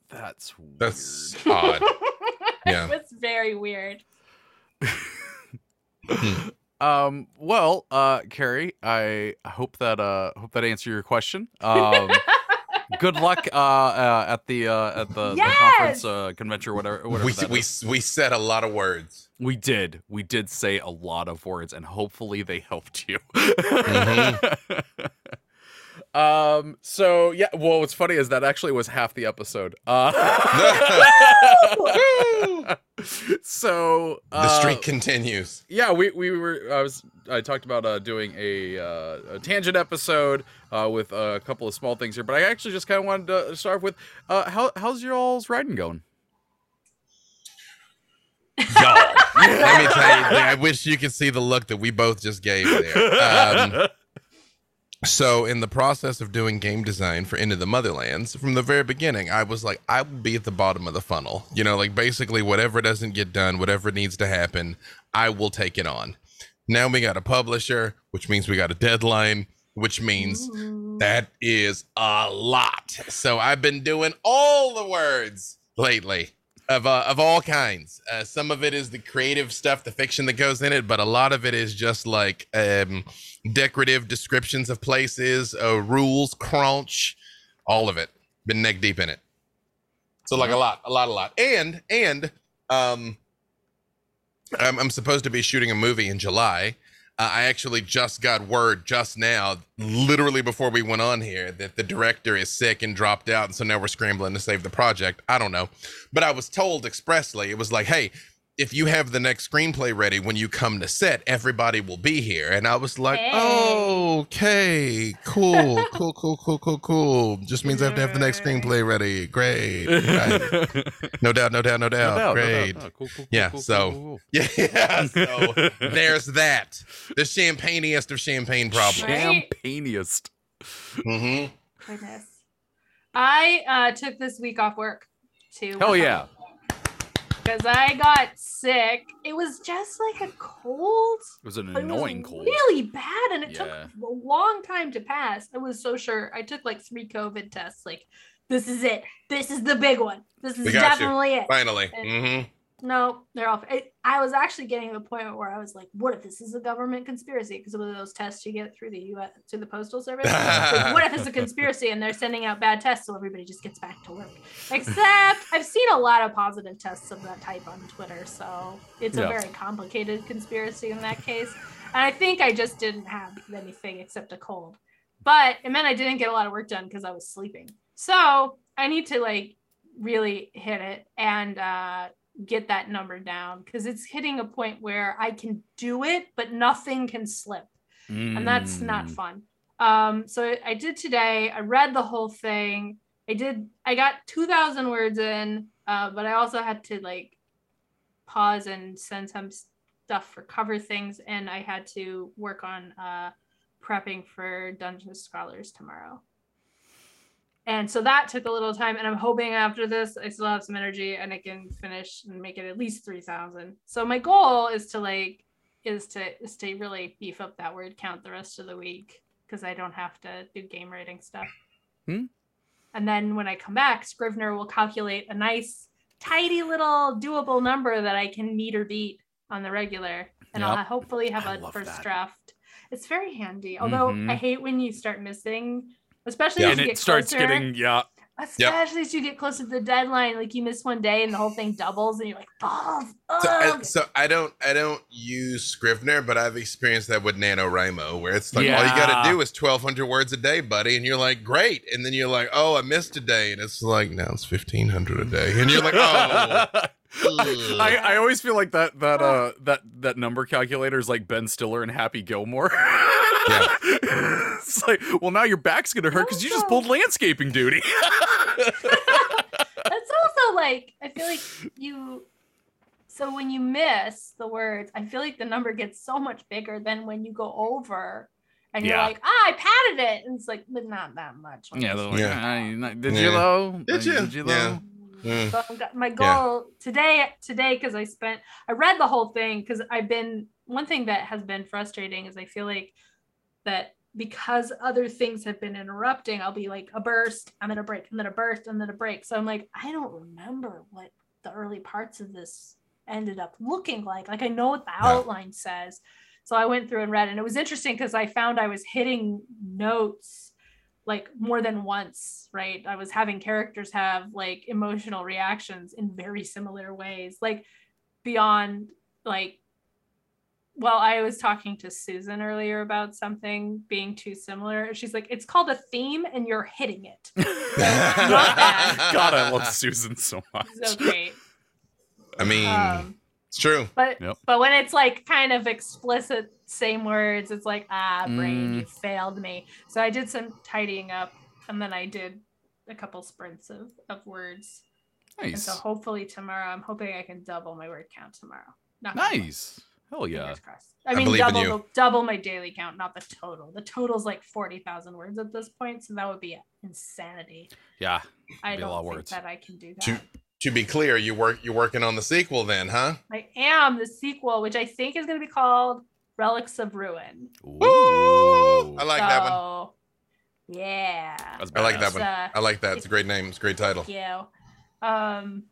Speaker 1: that's weird.
Speaker 3: That's odd. Yeah.
Speaker 2: it was very weird.
Speaker 1: Um. Well, uh, Carrie, I hope that uh hope that answered your question. Um. good luck uh, uh at the uh at the, the conference uh convention or whatever whatever
Speaker 3: We we
Speaker 1: is.
Speaker 3: we said a lot of words.
Speaker 1: we did we did say a lot of words and hopefully they helped you um so yeah well what's funny is that actually was half the episode uh so
Speaker 3: The
Speaker 1: uh,
Speaker 3: streak continues.
Speaker 1: yeah we we were i was i talked about uh doing a uh a tangent episode uh with a couple of small things here but i actually just kind of wanted to start with uh how how's your all's riding going
Speaker 3: Y'all, let me tell you, I wish you could see the look that we both just gave there. Um, so, in the process of doing game design for Into the Motherlands, from the very beginning, I was like, I will be at the bottom of the funnel. You know, like basically, whatever doesn't get done, whatever needs to happen, I will take it on. Now we got a publisher, which means we got a deadline, which means
Speaker 2: Ooh.
Speaker 3: that is a lot. So I've been doing all the words lately of uh, of all kinds. Uh, some of it is the creative stuff, the fiction that goes in it, but a lot of it is just like um, decorative descriptions of places, uh, rules, crunch, all of it. Been neck deep in it. So like a lot, a lot, a lot, and and um, I'm, I'm supposed to be shooting a movie in July. Uh, I actually just got word just now, literally before we went on here, that the director is sick and dropped out, and so now we're scrambling to save the project. I don't know, but I was told expressly it was like, "Hey, if you have the next screenplay ready when you come to set, everybody will be here." And I was like,
Speaker 2: Hey.
Speaker 3: "Oh, okay, cool, cool, cool, cool, cool, cool. Just means I have to have the next screenplay ready. Great, right. no doubt, no doubt, no doubt.
Speaker 1: No doubt, no doubt.
Speaker 3: Great."
Speaker 1: Cool, cool, cool,
Speaker 3: Yeah,
Speaker 1: cool,
Speaker 3: so-
Speaker 1: cool, cool.
Speaker 3: Yeah, so there's that. The champagneest of champagne problems.
Speaker 2: Right?
Speaker 1: Champagneist.
Speaker 3: hmm
Speaker 2: Goodness. I uh, took this week off work to
Speaker 1: Hell yeah.
Speaker 2: Because I got sick. It was just like a cold,
Speaker 1: It was an
Speaker 2: it was
Speaker 1: annoying cold.
Speaker 2: really bad, and it took a long time to pass. I was so sure. I took like three COVID tests. Like, this is it. This is the big one. This is
Speaker 3: got you.
Speaker 2: definitely it.
Speaker 3: Finally. hmm
Speaker 2: No, they're off. It, I was actually getting to the point where I was like, "What if this is a government conspiracy?" Because of those tests you get through the U.S. through the postal service. like, what if it's a conspiracy and they're sending out bad tests so everybody just gets back to work? Except I've seen a lot of positive tests of that type on Twitter, so it's
Speaker 1: Yeah.
Speaker 2: a very complicated conspiracy in that case. And I think I just didn't have anything except a cold, but it meant I didn't get a lot of work done because I was sleeping. So I need to like really hit it and uh get that number down because it's hitting a point where I can do it, but nothing can slip. And that's not
Speaker 1: Mm.
Speaker 2: fun. Um, so I- I did today. I read the whole thing. I did, I got 2,000 words in, uh, but I also had to like pause and send some stuff for cover things. And I had to work on uh, prepping for Dungeon Scholars tomorrow. And so that took a little time, and I'm hoping after this I still have some energy and I can finish and make it at least three thousand. So my goal is to like is to is to really beef up that word count the rest of the week because I don't have to do game rating stuff.
Speaker 1: Hmm.
Speaker 2: And then when I come back, Scrivener will calculate a nice, tidy little doable number that I can meet or beat on the regular, and I'll hopefully have
Speaker 1: I
Speaker 2: a first
Speaker 1: that.
Speaker 2: draft. It's very handy. Although
Speaker 1: Mhm.
Speaker 2: I hate when you start missing, especially
Speaker 3: Yeah.
Speaker 2: as
Speaker 1: and
Speaker 2: you
Speaker 1: it
Speaker 2: get
Speaker 1: starts
Speaker 2: closer.
Speaker 1: getting yeah.
Speaker 2: especially as you get closer to the deadline like you miss one day and the whole thing doubles and you're like balls
Speaker 3: So, I, so I don't I don't use Scrivener, but I've experienced that with NaNoWriMo, where it's like all you gotta do is twelve hundred words a day, buddy, and you're like, great, and then you're like, oh, I missed a day, and it's like now it's fifteen hundred a day, and you're like, oh,
Speaker 1: I, I always feel like that that uh that that number calculator is like Ben Stiller and Happy Gilmore.
Speaker 3: Yeah.
Speaker 1: it's like, well, now your back's gonna hurt because you just pulled landscaping duty.
Speaker 2: that's also like i feel like you so when you miss the words i feel like the number gets so much bigger than when you go over and you're like, ah, I patted it, and it's like, but not that much. Like,
Speaker 1: Yeah, they're like,
Speaker 3: Yeah.
Speaker 1: "Ah, did
Speaker 3: Yeah.
Speaker 1: you though?
Speaker 3: Did you?
Speaker 1: Did you
Speaker 3: Yeah.
Speaker 1: though?
Speaker 3: Mm.
Speaker 2: So my goal today, today, because I spent, I read the whole thing because I've been. One thing that has been frustrating is I feel like that because other things have been interrupting, I'll be like a burst, and then a break, and then a burst, and then a break. So I'm like, I don't remember what the early parts of this ended up looking like. Like I know what the
Speaker 3: Yeah.
Speaker 2: outline says. So I went through and read, and it was interesting because I found I was hitting notes like more than once, right? I was having characters have like emotional reactions in very similar ways, like beyond like well, I was talking to Susan earlier about something being too similar. She's like, it's called a theme and you're hitting it.
Speaker 1: God, I love Susan so much.
Speaker 2: So great.
Speaker 3: I mean,
Speaker 2: Um,
Speaker 3: it's true.
Speaker 2: but
Speaker 1: Yep.
Speaker 2: but when it's like kind of explicit same words, it's like, ah, brain,
Speaker 1: Mm.
Speaker 2: you failed me. So I did some tidying up and then I did a couple sprints of, of words. And
Speaker 1: Nice.
Speaker 2: so hopefully tomorrow, I'm hoping I can double my word count tomorrow. Not
Speaker 1: Nice. Hell yeah.
Speaker 2: I
Speaker 3: I
Speaker 2: mean,
Speaker 3: believe
Speaker 2: double the, double my daily count, not the total. The total's like forty thousand words at this point, so that would be insanity.
Speaker 1: Yeah.
Speaker 2: I
Speaker 1: Be a lot
Speaker 2: don't think
Speaker 1: words.
Speaker 2: that I can do that.
Speaker 3: To to be clear, you work you're working on the sequel then, huh?
Speaker 2: I am the sequel, which I think is going to be called Relics of Ruin.
Speaker 1: Ooh.
Speaker 3: I like that one.
Speaker 2: Yeah.
Speaker 3: I like that one.
Speaker 2: Uh,
Speaker 3: I like that. It's a great name. It's a great title.
Speaker 2: Thank you. Um,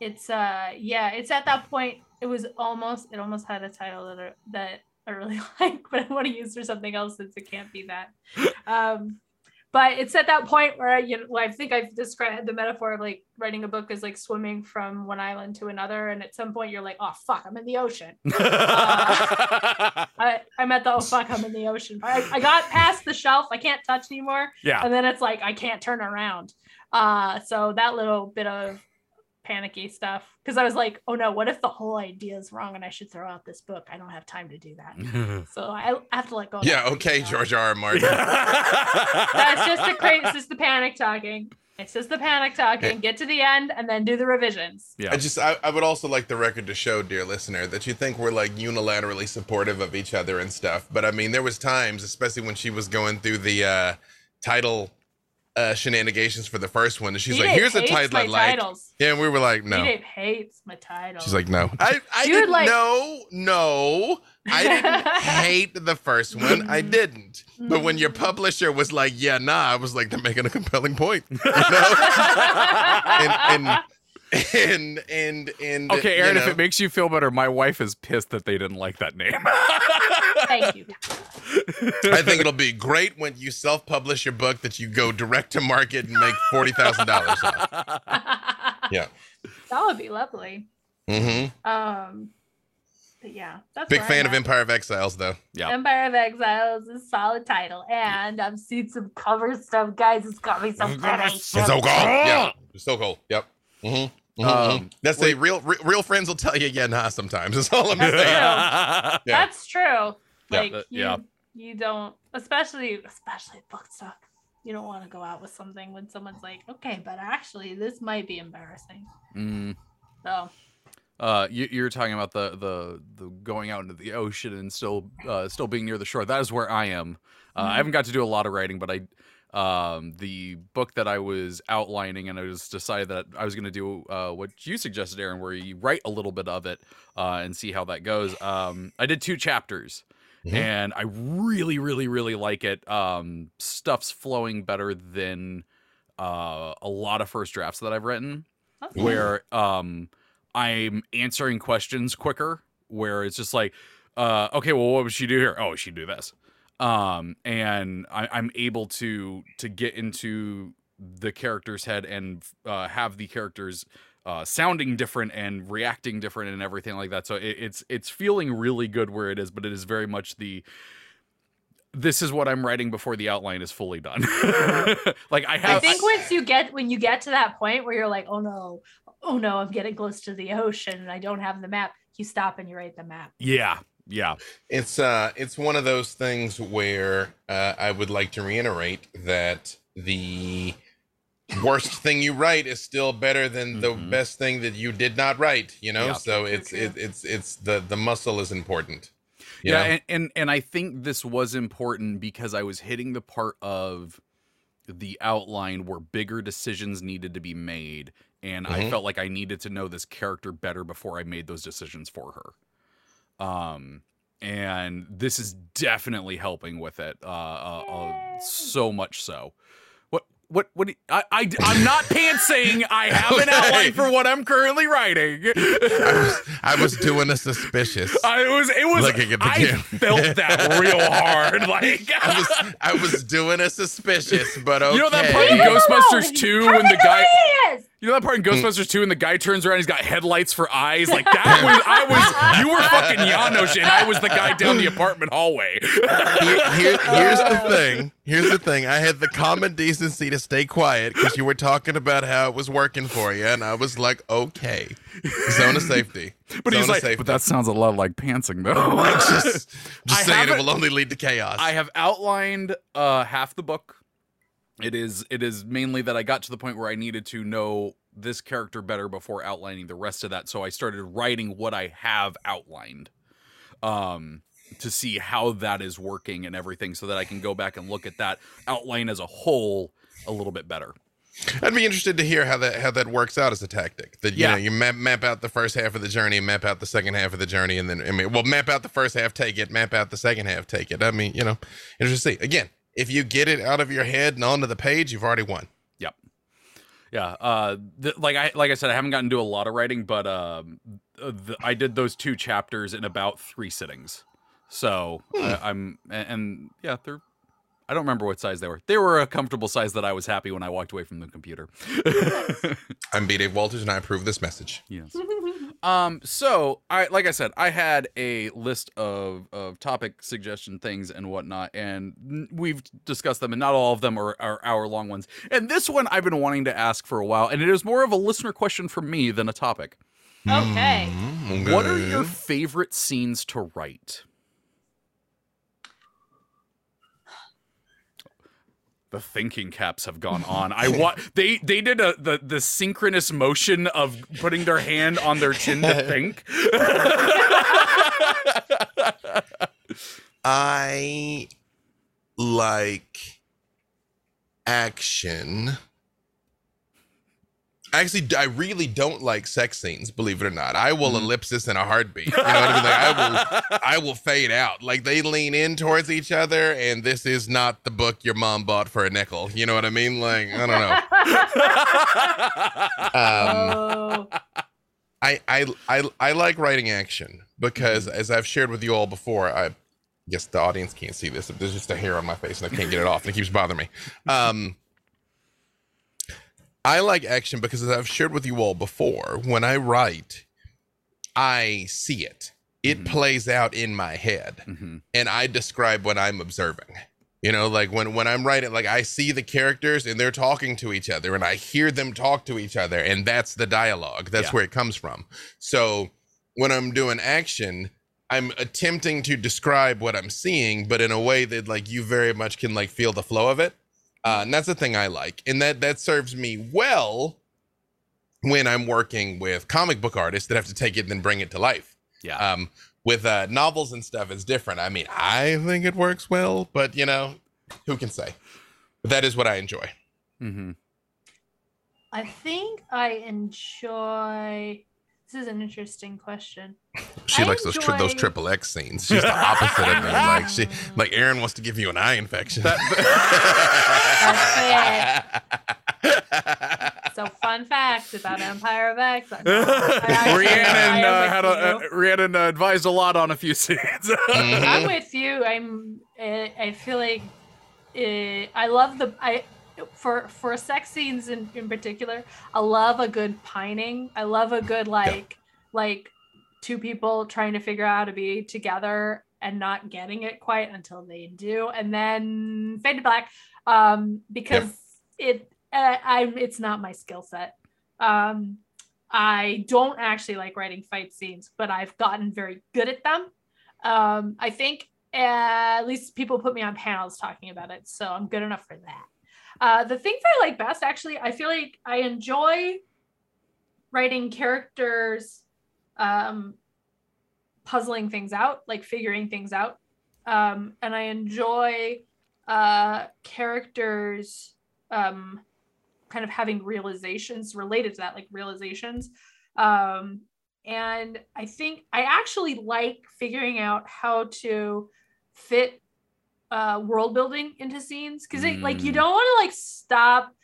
Speaker 2: it's uh, yeah, it's at that point. It was almost. It almost had a title that I, that I really like, but I want to use for something else since it can't be that. Um, but it's at that point where I, you know, I think I've described the metaphor of like writing a book as like swimming from one island to another, and at some point you're like, oh fuck, I'm in the ocean. I, I'm at the oh fuck, I'm in the ocean. I, I got past the shelf. I can't touch anymore
Speaker 1: yeah.
Speaker 2: and then it's like I can't turn around. Uh, so that little bit of panicky stuff because I was like, oh no, what if the whole idea is wrong and I should throw out this book? I don't have time to do that. So I, I have to let go.
Speaker 3: Yeah, okay, George R. R. Martin.
Speaker 2: That's just the crazy. It's just the panic talking. It's just the panic talking. Get to the end and then do the revisions.
Speaker 1: yeah.
Speaker 3: I just I, I would also like the record to show, dear listener, that you think we're like unilaterally supportive of each other and stuff. But I mean, there was times, especially when she was going through the uh title uh shenanigans for the first one, and she's like,
Speaker 2: D-Dave
Speaker 3: "Here's a
Speaker 2: hates
Speaker 3: title I like."
Speaker 2: Titles.
Speaker 3: Yeah, and we were like, "No."
Speaker 2: D-Dave hates my titles.
Speaker 3: She's like, "No." I I
Speaker 2: Dude,
Speaker 3: didn't
Speaker 2: like-
Speaker 3: know. No, I didn't hate the first one. I didn't. But when your publisher was like, "Yeah, nah," I was like, "They're making a compelling point." You know? and, and and and and
Speaker 1: Okay,
Speaker 3: you
Speaker 1: Erin, if it makes you feel better, my wife is pissed that they didn't like that name.
Speaker 2: Thank you.
Speaker 3: I think it'll be great when you self-publish your book that you go direct to market and make forty thousand dollars off. Yeah.
Speaker 2: That would be lovely.
Speaker 3: Mm-hmm.
Speaker 2: Um, but yeah, that's
Speaker 3: Big fan of. Empire of Exiles, though.
Speaker 1: Yeah.
Speaker 2: Empire of Exiles is a solid title, and I've seen some cover stuff, guys. It's got me some good
Speaker 3: It's so cool. Yeah, it's so cool. Yep. Mm-hmm.
Speaker 1: Um,
Speaker 3: That's the real, real real friends will tell you, yeah, nah. Sometimes that's all I'm
Speaker 2: That's
Speaker 3: saying.
Speaker 1: yeah.
Speaker 3: Yeah.
Speaker 2: That's true.
Speaker 3: Yeah.
Speaker 2: Like
Speaker 1: Uh,
Speaker 2: you,
Speaker 1: yeah.
Speaker 2: you don't, especially especially book stuff. You don't want to go out with something when someone's like, okay, but actually, this might be embarrassing.
Speaker 1: Mm.
Speaker 2: So
Speaker 1: Uh, you, you're talking about the, the the going out into the ocean and still uh, still being near the shore. That is where I am. Uh, I
Speaker 2: Mhm.
Speaker 1: haven't got to do a lot of writing, but I um, the book that I was outlining, and I just decided that I was going to do uh, what you suggested, Erin, where you write a little bit of it uh, and see how that goes. Um, I did two chapters.
Speaker 3: Mhm.
Speaker 1: And I really, really, really like it. Um, stuff's flowing better than uh, a lot of first drafts that I've written
Speaker 2: that's
Speaker 3: Ooh.
Speaker 1: where um I'm answering questions quicker where it's just like uh okay well what would she do here oh she'd do this um and I, I'm able to to get into the character's head and uh, have the characters uh, sounding different and reacting different and everything like that so it, it's it's feeling really good where it is but it is very much the this is what I'm writing before the outline is fully done. like I have.
Speaker 2: I think once you get when you get to that point where you're like, oh no, oh no, I'm getting close to the ocean and I don't have the map. You stop and you write the map.
Speaker 1: yeah, yeah.
Speaker 3: It's uh, it's one of those things where uh, I would like to reiterate that the worst thing you write is still better than the
Speaker 1: Mhm.
Speaker 3: best thing that you did not write. You know,
Speaker 1: Yeah.
Speaker 3: so it's it, it's it's the the muscle is important. you
Speaker 1: yeah, and, and and I think this was important because I was hitting the part of the outline where bigger decisions needed to be made, and I
Speaker 3: Mhm.
Speaker 1: felt like I needed to know this character better before I made those decisions for her. Um, and this is definitely helping with it. Uh, uh, uh so much so. What what what? do you- I, I I'm not pantsing. I have an outline for what I'm currently writing.
Speaker 3: I was I was doing a suspicious.
Speaker 1: I was it was
Speaker 3: Looking at the
Speaker 1: I
Speaker 3: camera.
Speaker 1: felt that real hard. Like
Speaker 3: I was I was doing a suspicious, but okay.
Speaker 1: You know that part in Ghostbusters 2
Speaker 2: Tell
Speaker 1: when the guy
Speaker 2: who he is.
Speaker 1: You know that part in
Speaker 3: Hmm.
Speaker 1: Ghostbusters 2 and the guy turns around he's got headlights for eyes? Like that was I was you were fucking Janosz and I was the guy down the apartment hallway.
Speaker 3: Here- here- here's the thing. Here's the thing. I had the common decency to stay quiet because you were talking about how it was working for you, and I was like, okay, zone of safety.
Speaker 1: But
Speaker 3: Zone
Speaker 1: he's like,
Speaker 3: safety.
Speaker 1: but that sounds a lot like pantsing though.
Speaker 3: just, just saying it will only lead to chaos.
Speaker 1: I have outlined uh half the book. It is it is mainly that I got to the point where I needed to know this character better before outlining the rest of that. So I started writing what I have outlined. Um to see how that is working and everything so that I can go back and look at that outline as a whole a little bit better.
Speaker 3: I'd be interested to hear how that how that works out as a tactic. That you
Speaker 1: Yeah.
Speaker 3: know you map map out the first half of the journey, map out the second half of the journey, and then I mean, well, map out the first half, take it, map out the second half, take it. I mean, you know, interesting. Again, if you get it out of your head and onto the page, you've already won. Yep.
Speaker 1: Yeah, uh, th- like I like I said, I haven't gotten to do a lot of writing, but um, uh, the, I did those two chapters in about three sittings. So I, I'm and, and yeah, they're. I don't remember what size they were. They were a comfortable size that I was happy when I walked away from the computer.
Speaker 3: I'm B. Dave Walters, and I approve this message.
Speaker 1: yes. Um. So I like I said, I had a list of of topic suggestion things and whatnot, and we've discussed them, and not all of them are, are hour long ones. And this one I've been wanting to ask for a while, and it is more of a listener question for me than a topic.
Speaker 2: Okay.
Speaker 3: Mm,
Speaker 1: What are your favorite scenes to write? The thinking caps have gone on. I wa- they they did a the the synchronous motion of putting their hand on their chin to think.
Speaker 3: I like action. Actually, I really don't like sex scenes. Believe it or not, I will
Speaker 1: Mhm.
Speaker 3: ellipsis in a heartbeat. You know what I mean? Like, I will, I will fade out. Like they lean in towards each other, and this is not the book your mom bought for a nickel. You know what I mean? Like I don't know. Um,
Speaker 2: oh.
Speaker 3: I, I I I like writing action because as I've shared with you all before, I guess the audience can't see this. There's just a hair on my face and I can't get it off and it keeps bothering me. Um I like action because as I've shared with you all before, when I write, I see it. It
Speaker 1: Mhm.
Speaker 3: plays out in my head
Speaker 1: Mhm.
Speaker 3: and I describe what I'm observing. You know, like when when I'm writing, like I see the characters and they're talking to each other, and I hear them talk to each other, and that's the dialogue. That's
Speaker 1: Yeah.
Speaker 3: where it comes from. So when I'm doing action, I'm attempting to describe what I'm seeing, but in a way that like you very much can like feel the flow of it. Uh, and that's the thing I like, and that that serves me well when I'm working with comic book artists that have to take it and then bring it to life.
Speaker 1: Yeah.
Speaker 3: Um, with uh, novels and stuff, it's different. I mean, I think it works well, but you know, who can say? But that is what I enjoy.
Speaker 1: Mm-hmm.
Speaker 2: I think I enjoy. This is an interesting question.
Speaker 3: She
Speaker 2: I
Speaker 3: likes those tri- those
Speaker 2: enjoy-
Speaker 3: triple X scenes. She's the opposite of me. Like she, like Erin wants to give you an eye infection.
Speaker 2: So, fun fact about Empire of X. I'm not- I actually-
Speaker 1: Rhiannon uh, had a, uh. Rhiannon uh, advised a lot on a few scenes.
Speaker 3: Mhm.
Speaker 2: I'm with you. I'm. I I feel like uh, I love the I for for sex scenes in in particular. I love a good pining. I love a good like like two people trying to figure out how to be together and not getting it quite until they do, and then fade to black. Um, because it uh, I'm it's not my skill set. Um, I don't actually like writing fight scenes, but I've gotten very good at them. Um, I think uh, at least people put me on panels talking about it, so I'm good enough for that. Uh, the things I like best, actually, I feel like I enjoy writing characters um, puzzling things out, like figuring things out. Um, and I enjoy uh, characters um, kind of having realizations related to that, like realizations. Um, and I think I actually like figuring out how to fit uh, world building into scenes because like you
Speaker 1: Mm.
Speaker 2: don't want to like stop.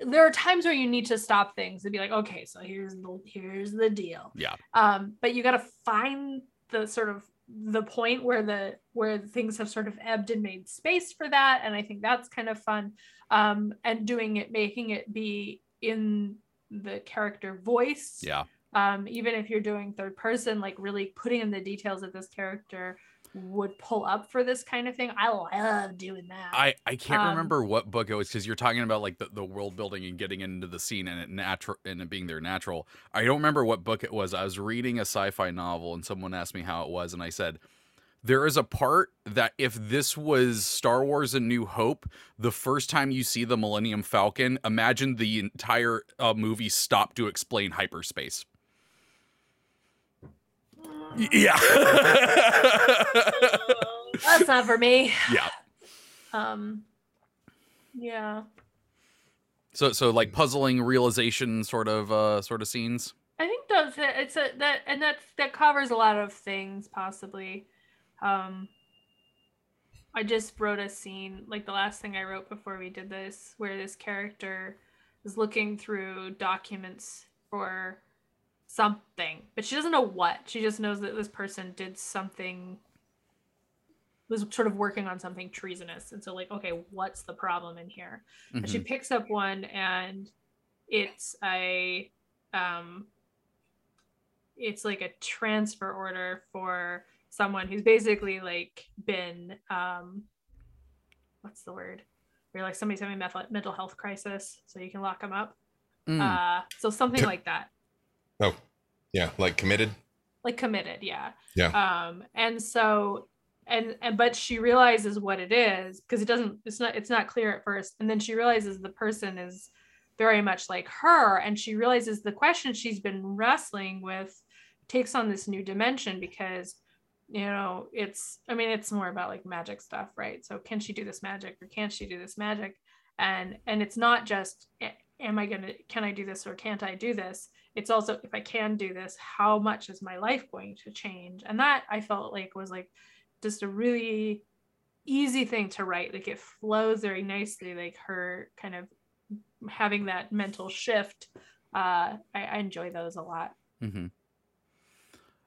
Speaker 2: There are times where you need to stop things and be like, okay, so here's the here's the deal.
Speaker 1: Yeah.
Speaker 2: Um, but you got to find the sort of the point where the where things have sort of ebbed and made space for that, and I think that's kind of fun. Um, and doing it, making it be in the character voice
Speaker 1: Yeah.
Speaker 2: um, even if you're doing third person, like really putting in the details of this character would pull up for this kind of thing. I love doing that.
Speaker 1: I, I can't
Speaker 2: Um,
Speaker 1: remember what book it was because you're talking about like the, the world building and getting into the scene and it natural and it being there natural. I don't remember what book it was. I was reading a sci-fi novel and someone asked me how it was and I said there is a part that if this was Star Wars: A New Hope, the first time you see the Millennium Falcon, imagine the entire uh, movie stopped to explain hyperspace. Yeah.
Speaker 2: That's not for me.
Speaker 1: yeah.
Speaker 2: Um, yeah,
Speaker 1: So so like puzzling realization sort of uh sort of scenes.
Speaker 2: I think that's it. It's a that and that that covers a lot of things possibly. Um, I just wrote a scene like the last thing I wrote before we did this, where this character is looking through documents for something, but she doesn't know what. She just knows that this person did something was sort of working on something treasonous. And so like, okay, what's the problem in here? And she
Speaker 1: Mhm.
Speaker 2: picks up one and it's a um it's like a transfer order for someone who's basically like been um what's the word where like somebody's having a mental- health crisis so you can lock them up
Speaker 1: Mm.
Speaker 2: uh so something like that
Speaker 3: Oh, yeah, like committed.
Speaker 2: like committed yeah
Speaker 3: Yeah.
Speaker 2: um and so and and but she realizes what it is because it doesn't it's not it's not clear at first and then she realizes the person is very much like her and she realizes the question she's been wrestling with takes on this new dimension because you know it's i mean it's more about like magic stuff right so can she do this magic or can't she do this magic and and it's not just am i gonna can i do this or can't i do this it's also if i can do this how much is my life going to change and that i felt like was like just a really easy thing to write like it flows very nicely like her kind of having that mental shift uh i, I enjoy those a lot
Speaker 1: mm-hmm.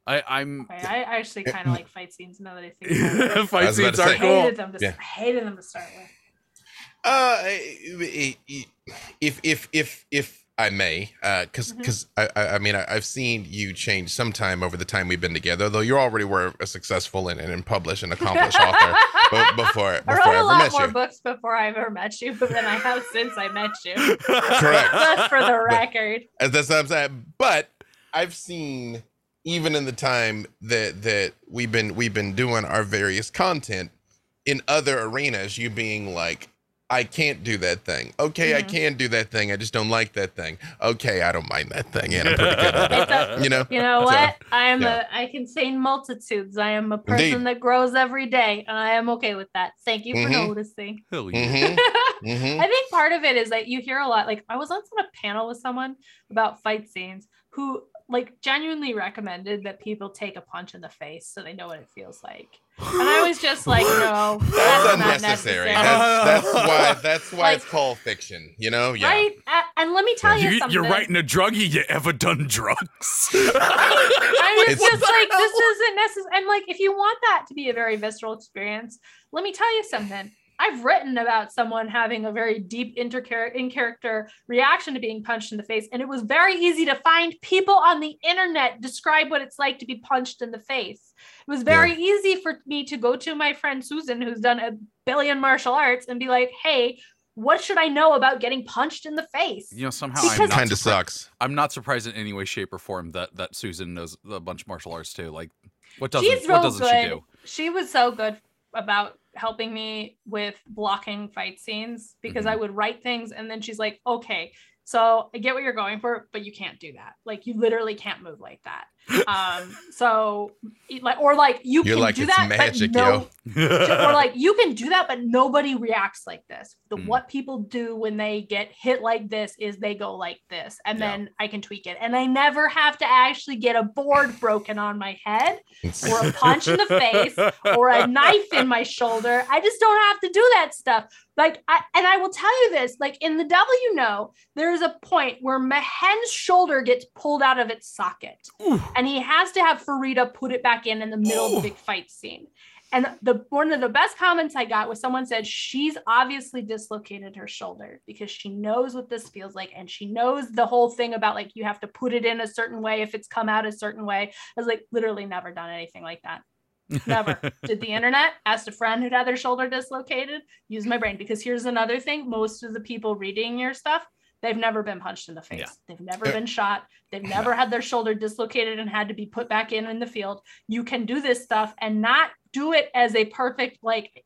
Speaker 1: I I'm
Speaker 2: I, I actually kind of like fight scenes now that i think about it.
Speaker 1: fight
Speaker 3: was about
Speaker 1: scenes are.
Speaker 2: I
Speaker 1: cool.
Speaker 2: hated them to,
Speaker 3: Yeah.
Speaker 2: Hated them to start with
Speaker 3: Uh, i- i- if if if if I may, uh, because
Speaker 2: Mhm.
Speaker 3: because I I I mean I, I've seen you change sometime over the time we've been together. Though you already were a successful and, and published and accomplished author be- before
Speaker 2: I
Speaker 3: before
Speaker 2: wrote
Speaker 3: I
Speaker 2: a
Speaker 3: ever
Speaker 2: lot more
Speaker 3: you.
Speaker 2: books before I ever met you than I have since I met you.
Speaker 3: Correct.
Speaker 2: Just for the record.
Speaker 3: As that's what I'm saying. But I've seen even in the time that that we've been we've been doing our various content in other arenas, you being like, I can't do that thing. Okay, I
Speaker 2: Mhm.
Speaker 3: can do that thing. I just don't like that thing. Okay, I don't mind that thing, and I'm pretty good at it. You know.
Speaker 2: You know
Speaker 3: So,
Speaker 2: what? I am
Speaker 3: yeah.
Speaker 2: a I contain multitudes. I am a person
Speaker 3: Indeed.
Speaker 2: that grows every day, and I am okay with that. Thank you for
Speaker 3: Mhm.
Speaker 2: noticing.
Speaker 1: Hell yeah.
Speaker 3: Mhm,
Speaker 2: I
Speaker 3: mhm.
Speaker 2: think part of it is that you hear a lot. Like I was once on a panel with someone about fight scenes who like genuinely recommended that people take a punch in the face so they know what it feels like. And I was just like, no, that's,
Speaker 3: That's
Speaker 2: not
Speaker 3: unnecessary.
Speaker 2: necessary.
Speaker 3: That's, that's why. That's why
Speaker 2: Like-
Speaker 3: it's called fiction. You know. Yeah.
Speaker 2: Right? A- And let me tell you,
Speaker 1: You,
Speaker 2: something.
Speaker 1: you're writing a druggie. You ever done drugs?
Speaker 2: I was
Speaker 3: It's-
Speaker 2: just like, this isn't necessary. And like, if you want that to be a very visceral experience, let me tell you something. I've written about someone having a very deep inter- in character reaction to being punched in the face, and it was very easy to find people on the internet describe what it's like to be punched in the face. It was very easy for me to go to my friend Susan, who's done a billion martial arts, and be like, "Hey, what should I know about getting punched in the face?"
Speaker 1: you know, somehow
Speaker 2: Because-
Speaker 1: I'm not
Speaker 3: Kind of
Speaker 1: surprised-
Speaker 3: sucks.
Speaker 1: I'm not surprised in any way, shape, or form that that Susan knows a bunch of martial arts too. Like, what doesn't
Speaker 2: She's
Speaker 1: what doesn't
Speaker 2: good.
Speaker 1: she do?
Speaker 2: She was so good about helping me with blocking fight scenes because
Speaker 1: Mhm.
Speaker 2: I would write things and then she's like, okay, so I get what you're going for, but you can't do that. Like you literally can't move like that. Um, so like or like you
Speaker 3: You're
Speaker 2: can
Speaker 3: like,
Speaker 2: do that,
Speaker 3: magic,
Speaker 2: but no,
Speaker 3: yo."
Speaker 2: or like you can do that, but nobody reacts like this. The
Speaker 1: Mm.
Speaker 2: what people do when they get hit like this is they go like this, and
Speaker 1: Yeah.
Speaker 2: then I can tweak it, and I never have to actually get a board broken on my head or a punch in the face or a knife in my shoulder. I just don't have to do that stuff. Like, I, and I will tell you this: like in the devil you know, there is a point where Mehen's shoulder gets pulled out of its socket,
Speaker 1: Ooh.
Speaker 2: And he has to have Farideh put it back in in the middle of the big fight scene. And the one of the best comments I got was someone said she's obviously dislocated her shoulder because she knows what this feels like and she knows the whole thing about like you have to put it in a certain way if it's come out a certain way. I was like literally never done anything like that. Never. Did the internet, asked a friend who'd had their shoulder dislocated, use my brain. Because here's another thing most of the people reading your stuff, they've never been punched in the face.
Speaker 1: Yeah.
Speaker 2: They've never been shot. They've never had their shoulder dislocated and had to be put back in in the field. You can do this stuff and not do it as a perfect, like,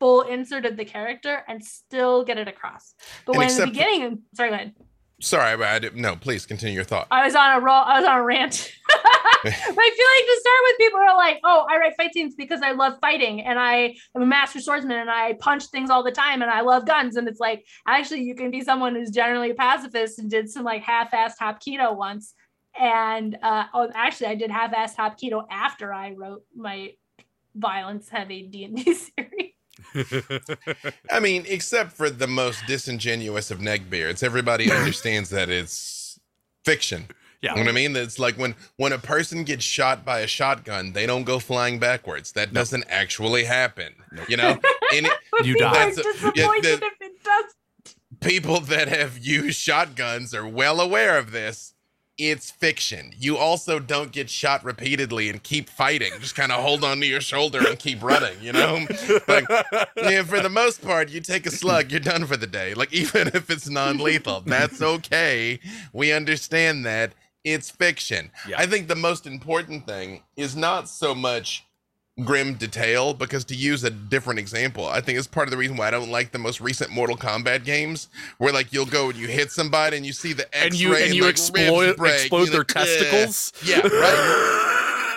Speaker 2: full insert of the character and still get it across. But
Speaker 3: And
Speaker 2: when in the beginning, sorry, go ahead.
Speaker 3: Sorry, but I didn't. No, please continue your thought.
Speaker 2: I was on a roll. I was on a rant. I feel like to start with, people are like, "Oh, I write fight scenes because I love fighting, and I am a master swordsman, and I punch things all the time, and I love guns." And it's like, actually, you can be someone who's generally a pacifist and did some like half-assed Hapkido once. And uh, oh, actually, I did half-assed Hapkido after I wrote my violence-heavy D and D series.
Speaker 3: I mean, except for the most disingenuous of neckbeards, everybody understands that it's fiction.
Speaker 1: Yeah.
Speaker 3: You know what I mean? It's like when when a person gets shot by a shotgun, they don't go flying backwards. That doesn't actually happen. You know, and it,
Speaker 1: You die.
Speaker 3: That's a-
Speaker 2: disappointed
Speaker 3: yeah, that-
Speaker 2: if it does.
Speaker 3: people that have used shotguns are well aware of this. It's fiction. You also don't get shot repeatedly and keep fighting. Just kind of hold on to your shoulder and keep running, you know? Like, yeah, for the most part, you take a slug, you're done for the day. Like, even if it's non lethal, that's okay. We understand that. It's fiction.
Speaker 1: Yeah.
Speaker 3: I think the most important thing is not so much grim detail because to use a different example i think it's part of the reason why i don't like the most recent mortal kombat games where like you'll go and you hit somebody and you see the x-ray
Speaker 1: and you and you
Speaker 3: like,
Speaker 1: explode explode their
Speaker 3: like,
Speaker 1: testicles.
Speaker 3: yeah right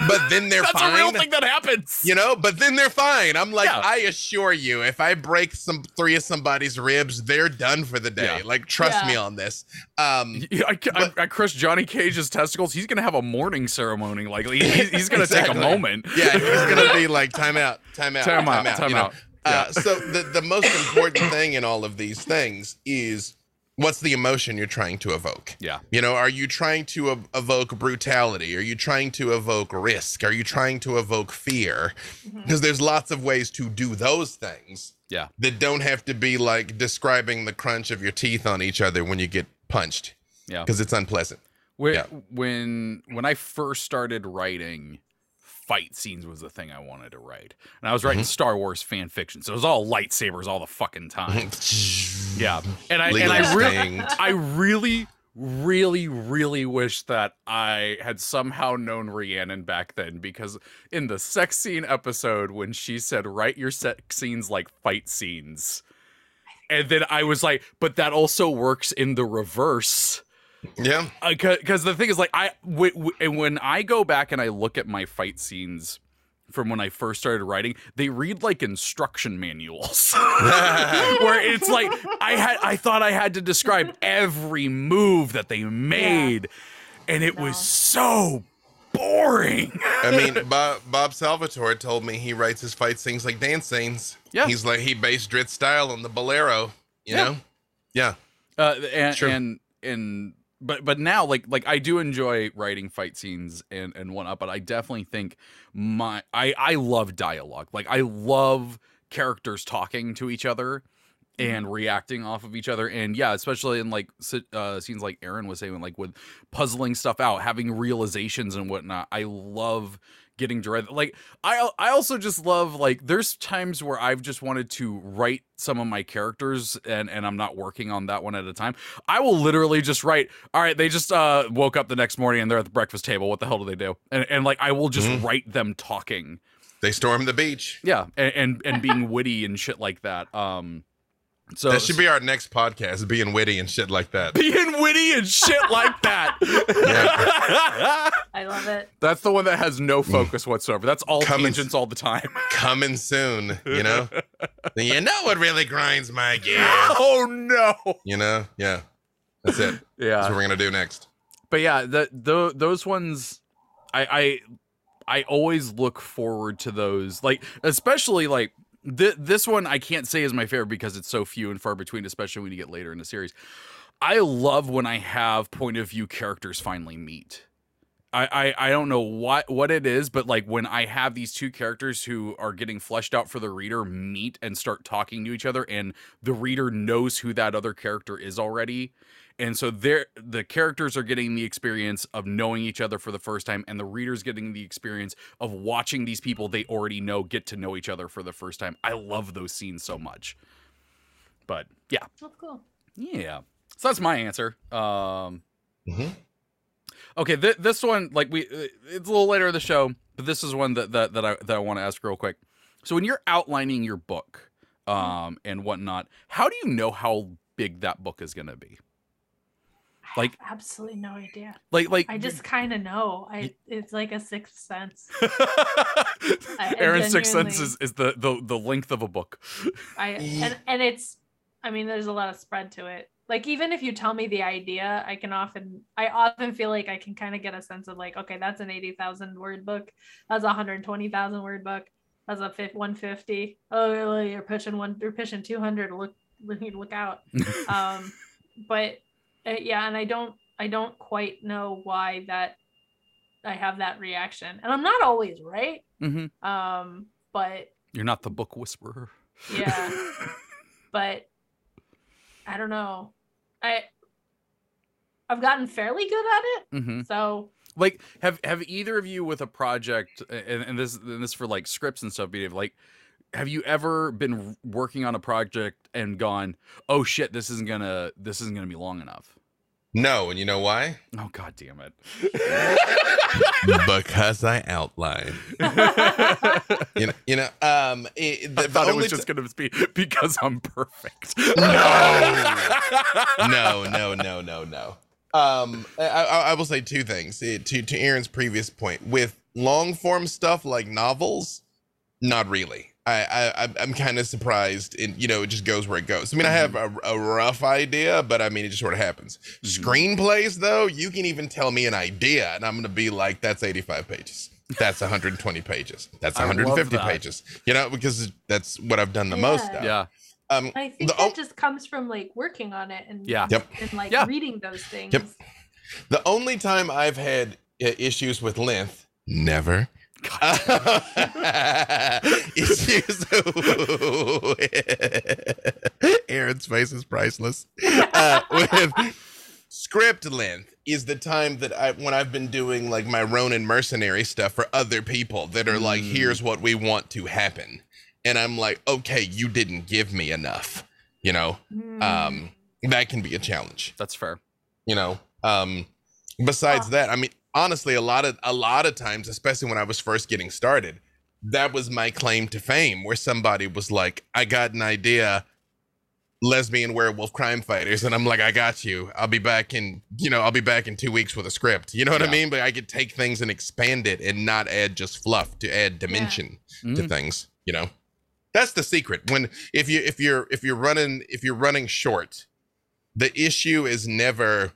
Speaker 3: but then they're
Speaker 1: That's
Speaker 3: fine
Speaker 1: a real thing that happens.
Speaker 3: you know but then they're fine i'm like
Speaker 1: Yeah.
Speaker 3: i assure you if i break some three of somebody's ribs they're done for the day
Speaker 1: Yeah.
Speaker 3: like trust
Speaker 2: Yeah.
Speaker 3: me on this um
Speaker 1: Yeah, I, I, I crushed Johnny Cage's testicles. He's gonna have a mourning ceremony. Like he, he's, he's gonna take a moment.
Speaker 3: yeah he's gonna be like time out time out
Speaker 1: Time out. Time
Speaker 3: you know?
Speaker 1: out.
Speaker 3: Uh, so the, the most important thing in all of these things is what's the emotion you're trying to evoke
Speaker 1: Yeah.
Speaker 3: you know are you trying to ev- evoke brutality are you trying to evoke risk are you trying to evoke fear
Speaker 2: mm-hmm.
Speaker 3: because there's lots of ways to do those things
Speaker 1: Yeah.
Speaker 3: that don't have to be like describing the crunch of your teeth on each other when you get punched
Speaker 1: Yeah.
Speaker 3: because it's unpleasant
Speaker 1: When,
Speaker 3: Yeah.
Speaker 1: when when I first started writing fight scenes was the thing I wanted to write. And I was writing
Speaker 3: Mhm.
Speaker 1: Star Wars fan fiction. So it was all lightsabers all the fucking time. yeah. And I and I really. I really really really wish that I had somehow known Rhiannon back then because in the sex scene episode when she said write your sex scenes like fight scenes and then I was like but that also works in the reverse
Speaker 3: yeah
Speaker 1: because the thing is like I w- w- and when I go back and I look at my fight scenes from when I first started writing, they read like instruction manuals. Where it's like I had I thought I had to describe every move that they made and it
Speaker 2: No.
Speaker 1: was so boring.
Speaker 3: I mean, Bob, Bob Salvatore told me he writes his fight scenes like dance scenes.
Speaker 1: Yeah.
Speaker 3: He's like, he based Drizzt's style on the bolero, you
Speaker 1: Yeah.
Speaker 3: know? Yeah.
Speaker 1: Uh, and
Speaker 3: Sure.
Speaker 1: and and but but now like like I do enjoy writing fight scenes and and whatnot, but I definitely think my I I love dialogue. Like I love characters talking to each other and reacting off of each other and yeah especially in like uh scenes like erin was saying like with puzzling stuff out having realizations and whatnot i love getting dread like i i also just love like there's times where i've just wanted to write some of my characters and and i'm not working on that one at a time i will literally just write all right they just uh woke up the next morning and they're at the breakfast table what the hell do they do and, and like i will just
Speaker 3: Mhm.
Speaker 1: write them talking
Speaker 3: They storm the beach.
Speaker 1: yeah and and, and being witty and shit like that um so
Speaker 3: that should be our next podcast, being witty and shit like that.
Speaker 1: being witty and shit like that.
Speaker 2: I I love it.
Speaker 1: That's the one that has no focus whatsoever. That's all
Speaker 3: Coming-
Speaker 1: tangents all the time.
Speaker 3: Coming soon, you know? you know what really grinds my gears?
Speaker 1: oh no.
Speaker 3: You know? Yeah. That's it. That's
Speaker 1: Yeah.
Speaker 3: what we're going to do next.
Speaker 1: but yeah, the, the those ones, I I I always look forward to those. Like especially like th- this one, I can't say is my favorite because it's so few and far between, especially when you get later in the series. I love when I have point of view characters finally meet. I, I, I don't know what what it is, but like when I have these two characters who are getting fleshed out for the reader meet and start talking to each other, and the reader knows who that other character is already, and so they're the characters are getting the experience of knowing each other for the first time, and the reader's getting the experience of watching these people they already know get to know each other for the first time. I love those scenes so much. But yeah,
Speaker 2: That's cool.
Speaker 1: yeah. So that's my answer. Um,
Speaker 3: hmm
Speaker 1: Okay, th- this one, like we, uh, it's a little later in the show, but this is one that that, that I that I want to ask real quick. So when you're outlining your book, um, and whatnot, how do you know how big that book is gonna be? Like-
Speaker 2: absolutely no idea.
Speaker 1: Like, like
Speaker 2: I just kind of know. I it's like a sixth sense.
Speaker 1: Erin's sixth sense is, is the, the the length of a book.
Speaker 2: I and and it's. I mean, there's a lot of spread to it. Like even if you tell me the idea, I can often I often feel like I can kind of get a sense of like, okay, that's an eighty thousand word book. That's a hundred twenty thousand word book. That's a fif- one fifty. Oh, really? You're pushing one. You're pushing two hundred. Look, look, look out. um but uh, yeah and i don't i don't quite know why that i have that reaction. And i'm not always right
Speaker 1: hmm
Speaker 2: um but
Speaker 1: You're not the book whisperer.
Speaker 2: yeah. But i don't know. I i've gotten fairly good at it
Speaker 1: hmm
Speaker 2: so.
Speaker 1: Like have have either of you with a project and, and this and this for like scripts and stuff be like have you ever been working on a project and gone oh shit this isn't gonna this isn't gonna be long enough
Speaker 3: No, and you know why?
Speaker 1: oh god damn it
Speaker 3: because I outline. You know, you know um, it, the,
Speaker 1: i thought it was just gonna be because i'm perfect
Speaker 3: no, no, no, no, no. no. Um, I, I, I will say two things Eh, to to Erin's previous point. With long form stuff like novels, not really. I, I I'm- I'm kind of surprised, and you know, it just goes where it goes. I mean, I have a, a rough idea, but I mean, it just sort of happens.
Speaker 1: Mhm.
Speaker 3: Screenplays, though, you can even tell me an idea, and I'm gonna be like, "That's 85 pages. That's 120 pages. That's 150
Speaker 1: that.
Speaker 3: pages." You know, because that's what I've done the most
Speaker 2: Yeah.
Speaker 3: of.
Speaker 1: yeah
Speaker 3: Um,
Speaker 2: i think
Speaker 3: The
Speaker 2: that
Speaker 3: o-
Speaker 2: just comes from like working on it and
Speaker 1: Yeah.
Speaker 3: Yep.
Speaker 2: and like
Speaker 1: Yeah.
Speaker 2: reading those things
Speaker 3: The only time I've had uh, issues with length, never.
Speaker 1: God.
Speaker 3: issues. Erin's face is priceless. Uh, with script length is the time that I when I've been doing like my Ronin mercenary stuff for other people that are like,
Speaker 1: Mm.
Speaker 3: here's what we want to happen, and I'm like, okay, you didn't give me enough. You know,
Speaker 2: Hmm.
Speaker 3: um, that can be a challenge
Speaker 1: that's fair
Speaker 3: you know um besides
Speaker 2: Huh.
Speaker 3: that i mean honestly a lot of a lot of times especially when i was first getting started that was my claim to fame where somebody was like i got an idea lesbian werewolf crime fighters and i'm like i got you. I'll be back in you know i'll be back in two weeks with a script. You know what i mean? But i could take things and expand it and not add just fluff to add dimension to
Speaker 1: Mhm.
Speaker 3: things you know? That's the secret. When if you if you're if you're running if you're running short the issue is never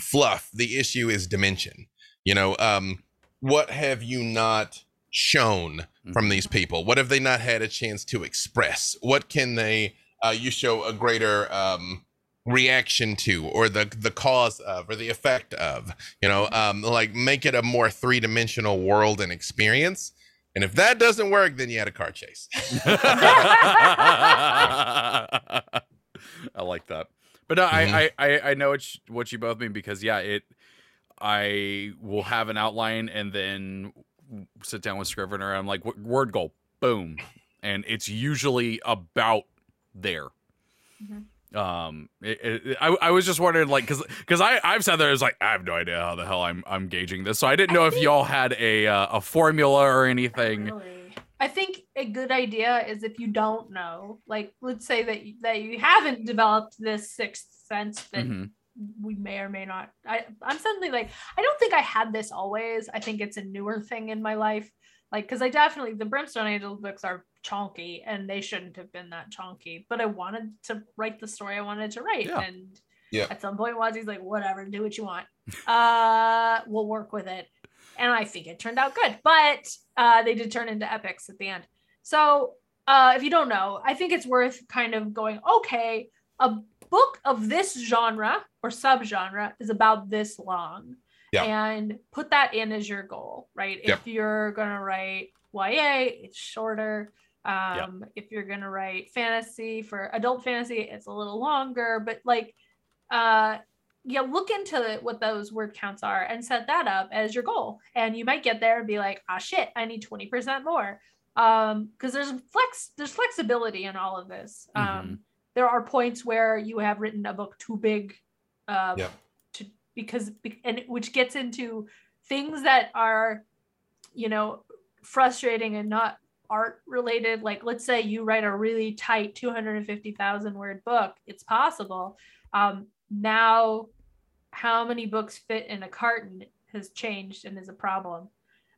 Speaker 3: fluff. The issue is dimension you know um what have you not shown from these people? What have they not had a chance to express? What can they uh you show a greater um reaction to or the the cause of or the effect of? You know um like make it a more three-dimensional world and experience and if that doesn't work then you had a car chase.
Speaker 1: I like that. But no,
Speaker 3: Mhm.
Speaker 1: I, I, I I know what you, what you both mean because yeah, it I will have an outline and then sit down with Scrivener. I'm like, word goal, boom, and it's usually about there.
Speaker 2: Mhm.
Speaker 1: Um, it, it, I, I was just wondering, like, because because I I've sat there, I was like, I have no idea how the hell I'm I'm gauging this, so I didn't
Speaker 2: I
Speaker 1: know if
Speaker 2: think-
Speaker 1: y'all had a uh, a formula or anything.
Speaker 2: Really. I think a good idea is if you don't know, like let's say that you, that you haven't developed this sixth sense that
Speaker 1: Mhm.
Speaker 2: We may or may not. I I'm suddenly like I don't think I had this always. I think it's a newer thing in my life. Like because I definitely the Brimstone angel books are chonky and they shouldn't have been that chonky. But I wanted to write the story I wanted to write
Speaker 1: Yeah.
Speaker 2: and
Speaker 3: Yeah.
Speaker 2: at some point Wazi's like whatever do what you want. uh we'll work with it. And I think it turned out good. But uh they did turn into epics at the end. So uh if you don't know, I think it's worth kind of going okay, a book of this genre or subgenre is about this long.
Speaker 3: Yeah.
Speaker 2: And put that in as your goal, right?
Speaker 3: Yep.
Speaker 2: If you're gonna write YA, it's shorter. Um, if you're gonna write fantasy for adult fantasy, it's a little longer, but like uh yeah, look into what those word counts are and set that up as your goal. And you might get there and be like, ah shit, I need 20% more. Um, because there's flex, there's flexibility in all of this. Um,
Speaker 1: Mhm.
Speaker 2: There are points where you have written a book too big um
Speaker 3: Yeah.
Speaker 2: to because and which gets into things that are you know frustrating and not art related like let's say you write a really tight 250,000 word book it's possible um now how many books fit in a carton has changed and is a problem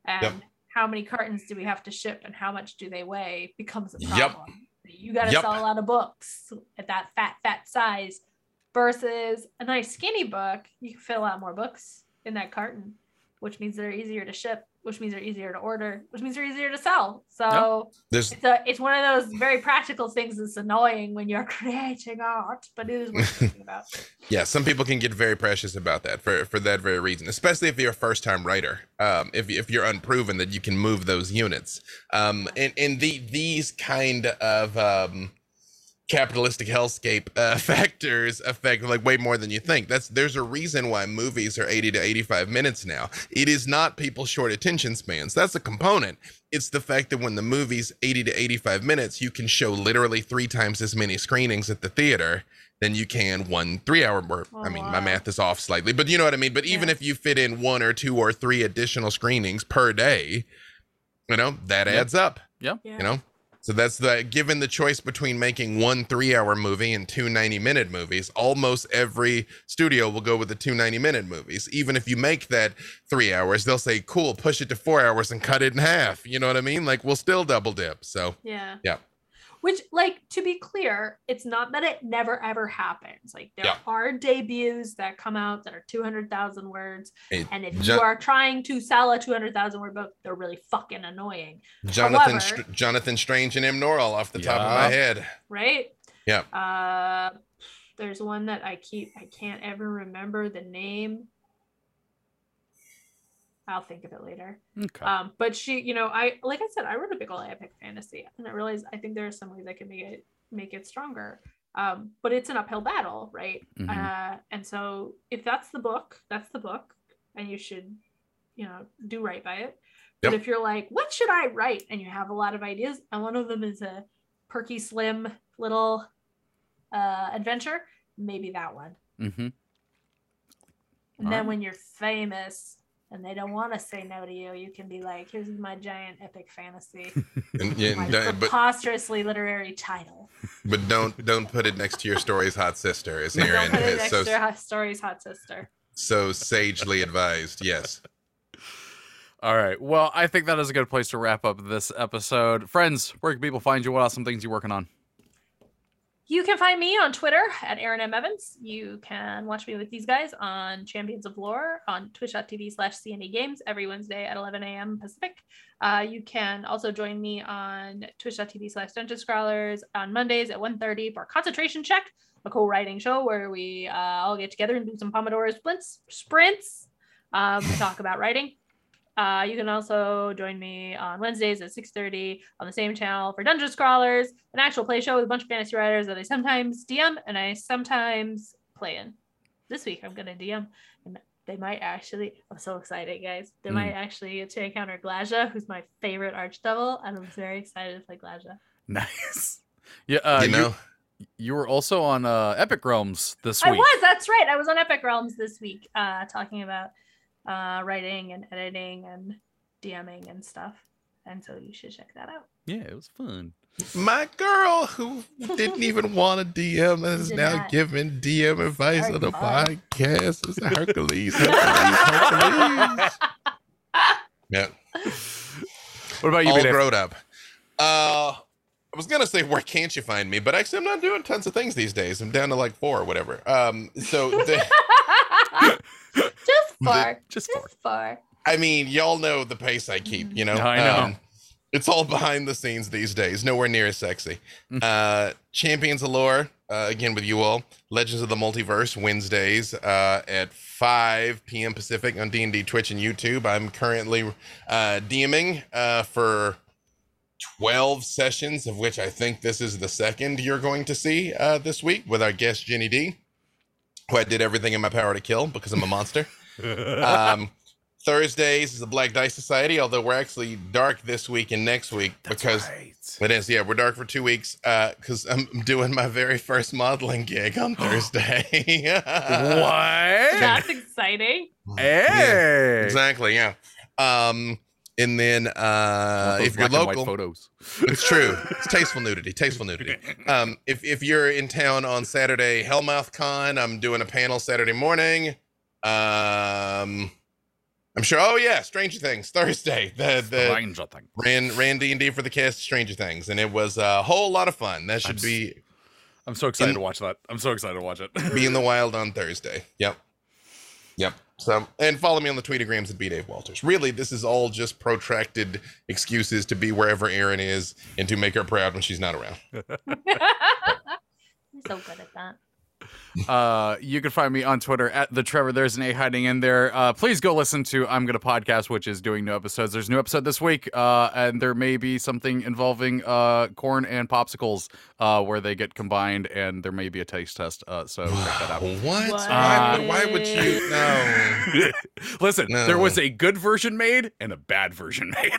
Speaker 2: and
Speaker 3: Yep.
Speaker 2: how many cartons do we have to ship and how much do they weigh becomes a
Speaker 3: Yep.
Speaker 2: You got to
Speaker 3: Yep.
Speaker 2: sell a lot of books at that fat fat size versus a nice skinny book you can fit a lot more books in that carton which means they're easier to ship which means they're easier to order which means they're easier to sell so
Speaker 3: There's
Speaker 2: it's a it's one of those very practical things that's annoying when you're creating art but it is worth thinking about
Speaker 3: yeah, some people can get very precious about that for for that very reason, especially if you're a first time writer. Um, if if you're unproven that you can move those units. Um, and and the these kind of um capitalistic hellscape uh, factors affect like way more than you think. That's there's a reason why movies are 80 to 85 minutes now. It is not people's short attention spans. That's a component. It's the fact that when the movie's 80 to 85 minutes, you can show literally three times as many screenings at the theater than you can one three hour or I
Speaker 2: Oh,
Speaker 3: mean my math is off slightly, but you know what I mean. But even
Speaker 2: Yeah.
Speaker 3: if you fit in one or two or three additional screenings per day, you know, that
Speaker 1: Yep.
Speaker 3: adds up
Speaker 2: yeah
Speaker 3: you know so that's the given the choice between making one three hour movie and two 90 minute movies almost every studio will go with the two 90 minute movies. Even if you make that three hours they'll say cool push it to four hours and cut it in half. You know what i mean? Like we'll still double dip so
Speaker 2: yeah.
Speaker 3: Yeah.
Speaker 2: Which like to be clear it's not that it never ever happens. Like there
Speaker 3: Yeah.
Speaker 2: are debuts that come out that are 200,000 words
Speaker 3: Hey,
Speaker 2: and if
Speaker 3: Jo-
Speaker 2: you are trying to sell a 200,000 word book they're really fucking annoying.
Speaker 3: Jonathan
Speaker 2: However-
Speaker 3: Str- jonathan strange and m. Norrell off the top of my head.
Speaker 2: Right?
Speaker 3: Yeah.
Speaker 2: uh there's one that i keep i can't ever remember the name i'll think of it later
Speaker 1: Okay.
Speaker 2: um but she you know i like i said i wrote a big old epic fantasy and i realized i think there are some ways i can make it make it stronger um but it's an uphill battle right
Speaker 1: Mhm.
Speaker 2: uh and so if that's the book that's the book and you should you know do right by it but if you're like what should i write and you have a lot of ideas and one of them is a perky slim little uh adventure maybe that one
Speaker 1: mm-hmm.
Speaker 2: and then
Speaker 1: Alright.
Speaker 2: when you're famous and they don't want to say no to you, you can be like, "Here's my giant epic fantasy,
Speaker 3: and, yeah,
Speaker 2: my
Speaker 3: don't- but
Speaker 2: preposterously literary title."
Speaker 3: but don't don't put it next to your story's hot sister as
Speaker 2: Don't
Speaker 3: erin
Speaker 2: put it
Speaker 3: has
Speaker 2: next
Speaker 3: so
Speaker 2: to Hot Stories Hot Sister.
Speaker 3: so sagely advised yes
Speaker 1: All right. Well, I think that is a good place to wrap up this episode. Friends, where can people find you? What awesome things you working on?
Speaker 2: You can find me on Twitter at Erin M. Evans. You can watch me with these guys on Champions of Lore on twitch.tv slash CNE Games every Wednesday at 11 a.m. Pacific. Uh, you can also join me on twitch.tv slash Dungeon Scrawlers on Mondays at 1.30 for Concentration Check, a co-writing show where we uh, all get together and do some Pomodoro sprints, sprints um, talk about writing. Uh, you can also join me on Wednesdays at 6:30 on the same channel for Dungeon Scrawlers, an actual play show with a bunch of fantasy writers that I sometimes DM and I sometimes play in. This week I'm gonna DM, and they might actually. I'm so excited, guys! They
Speaker 1: Mm.
Speaker 2: might actually get to encounter Glasya, who's my favorite archdevil, and I'm very excited to play Glasya.
Speaker 1: Nice. Yeah. Uh,
Speaker 3: you know
Speaker 1: you, you were also on uh, Epic Realms this week.
Speaker 2: I was. That's right. I was on Epic Realms this week, uh, talking about uh, writing and editing and DMing and stuff. And so you should check that out.
Speaker 1: Yeah, it was fun.
Speaker 3: My girl who didn't even want to DM is now
Speaker 2: not.
Speaker 3: giving DM advice on the
Speaker 2: Hercules.
Speaker 3: podcast. It's Hercules. Hercules, Hercules. Yeah.
Speaker 1: What about you,
Speaker 3: all
Speaker 1: B-Dave?
Speaker 3: grown up. Uh, I was gonna say where can't you find me, but actually I'm not doing tons of things these days. I'm down to like four or whatever. Um, so the,
Speaker 2: Just four.
Speaker 1: Just
Speaker 2: Just
Speaker 1: four.
Speaker 2: four.
Speaker 3: I mean, y'all know the pace I keep. You know,
Speaker 1: I know.
Speaker 3: Um, it's all behind the scenes these days. Nowhere near as sexy.
Speaker 1: Mm.
Speaker 3: Uh, Champions of Lore uh, again with you all. Legends of the Multiverse Wednesdays uh, at 5 p.m. Pacific on D&D Twitch and YouTube. I'm currently uh, DMing uh, for 12 sessions, of which I think this is the second you're going to see uh, this week with our guest Jenny D, who I did everything in my power to kill because I'm a monster. um, Thursdays is the Black Dice Society, although we're actually dark this week and next week because
Speaker 1: right.
Speaker 3: it is. Yeah, we're dark for two weeks because I'm doing my very first modeling gig on Thursday.
Speaker 1: what?
Speaker 2: That's exciting.
Speaker 1: Hey.
Speaker 3: Exactly. Yeah. Um, and then uh, if you're local,
Speaker 1: photos.
Speaker 3: it's true. It's tasteful nudity. Tasteful nudity. Um, if if you're in town on Saturday, Hellmouth Con, I'm doing a panel Saturday morning. Um, I'm sure. Oh yeah, Stranger Things Thursday. The the
Speaker 1: Stranger thing.
Speaker 3: ran ran D and D for the cast Stranger Things, and it was a whole lot of fun. That should
Speaker 1: I'm s-
Speaker 3: be
Speaker 1: I'm so excited
Speaker 3: In-
Speaker 1: to watch that. I'm so excited to watch it.
Speaker 3: be in the wild on Thursday. Yep. Yep. So, and follow me on the tweetagrams at B Dave Walters. Really, this is all just protracted excuses to be wherever Erin is and to make her proud when she's not around.
Speaker 2: You're so good at that.
Speaker 1: Uh, you can find me on Twitter at the Trevor. There's an A hiding in there. Uh, please go listen to I'm Gonna Podcast, which is doing new episodes. There's a new episode this week, uh, and there may be something involving uh, corn and popsicles uh, where they get combined, and there may be a taste test. Uh, so check that out.
Speaker 3: What?
Speaker 2: What?
Speaker 3: Why, why would you? No.
Speaker 1: Listen,
Speaker 3: No.
Speaker 1: there was a good version made and a bad version made.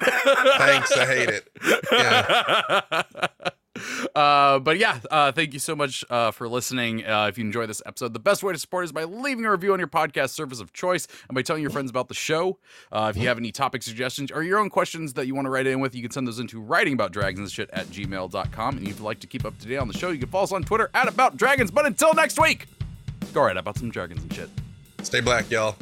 Speaker 3: Thanks. I hate it. Yeah.
Speaker 1: Uh, but yeah, uh, thank you so much uh, for listening. Uh, if you enjoy this episode, the best way to support is by leaving a review on your podcast service of choice and by telling your friends about the show. Uh, if you have any topic suggestions or your own questions that you want to write in with, you can send those into writing and at gmail.com. And if you'd like to keep up to date on the show, you can follow us on Twitter at about dragons. But until next week, go right about some dragons and shit.
Speaker 3: Stay black, y'all.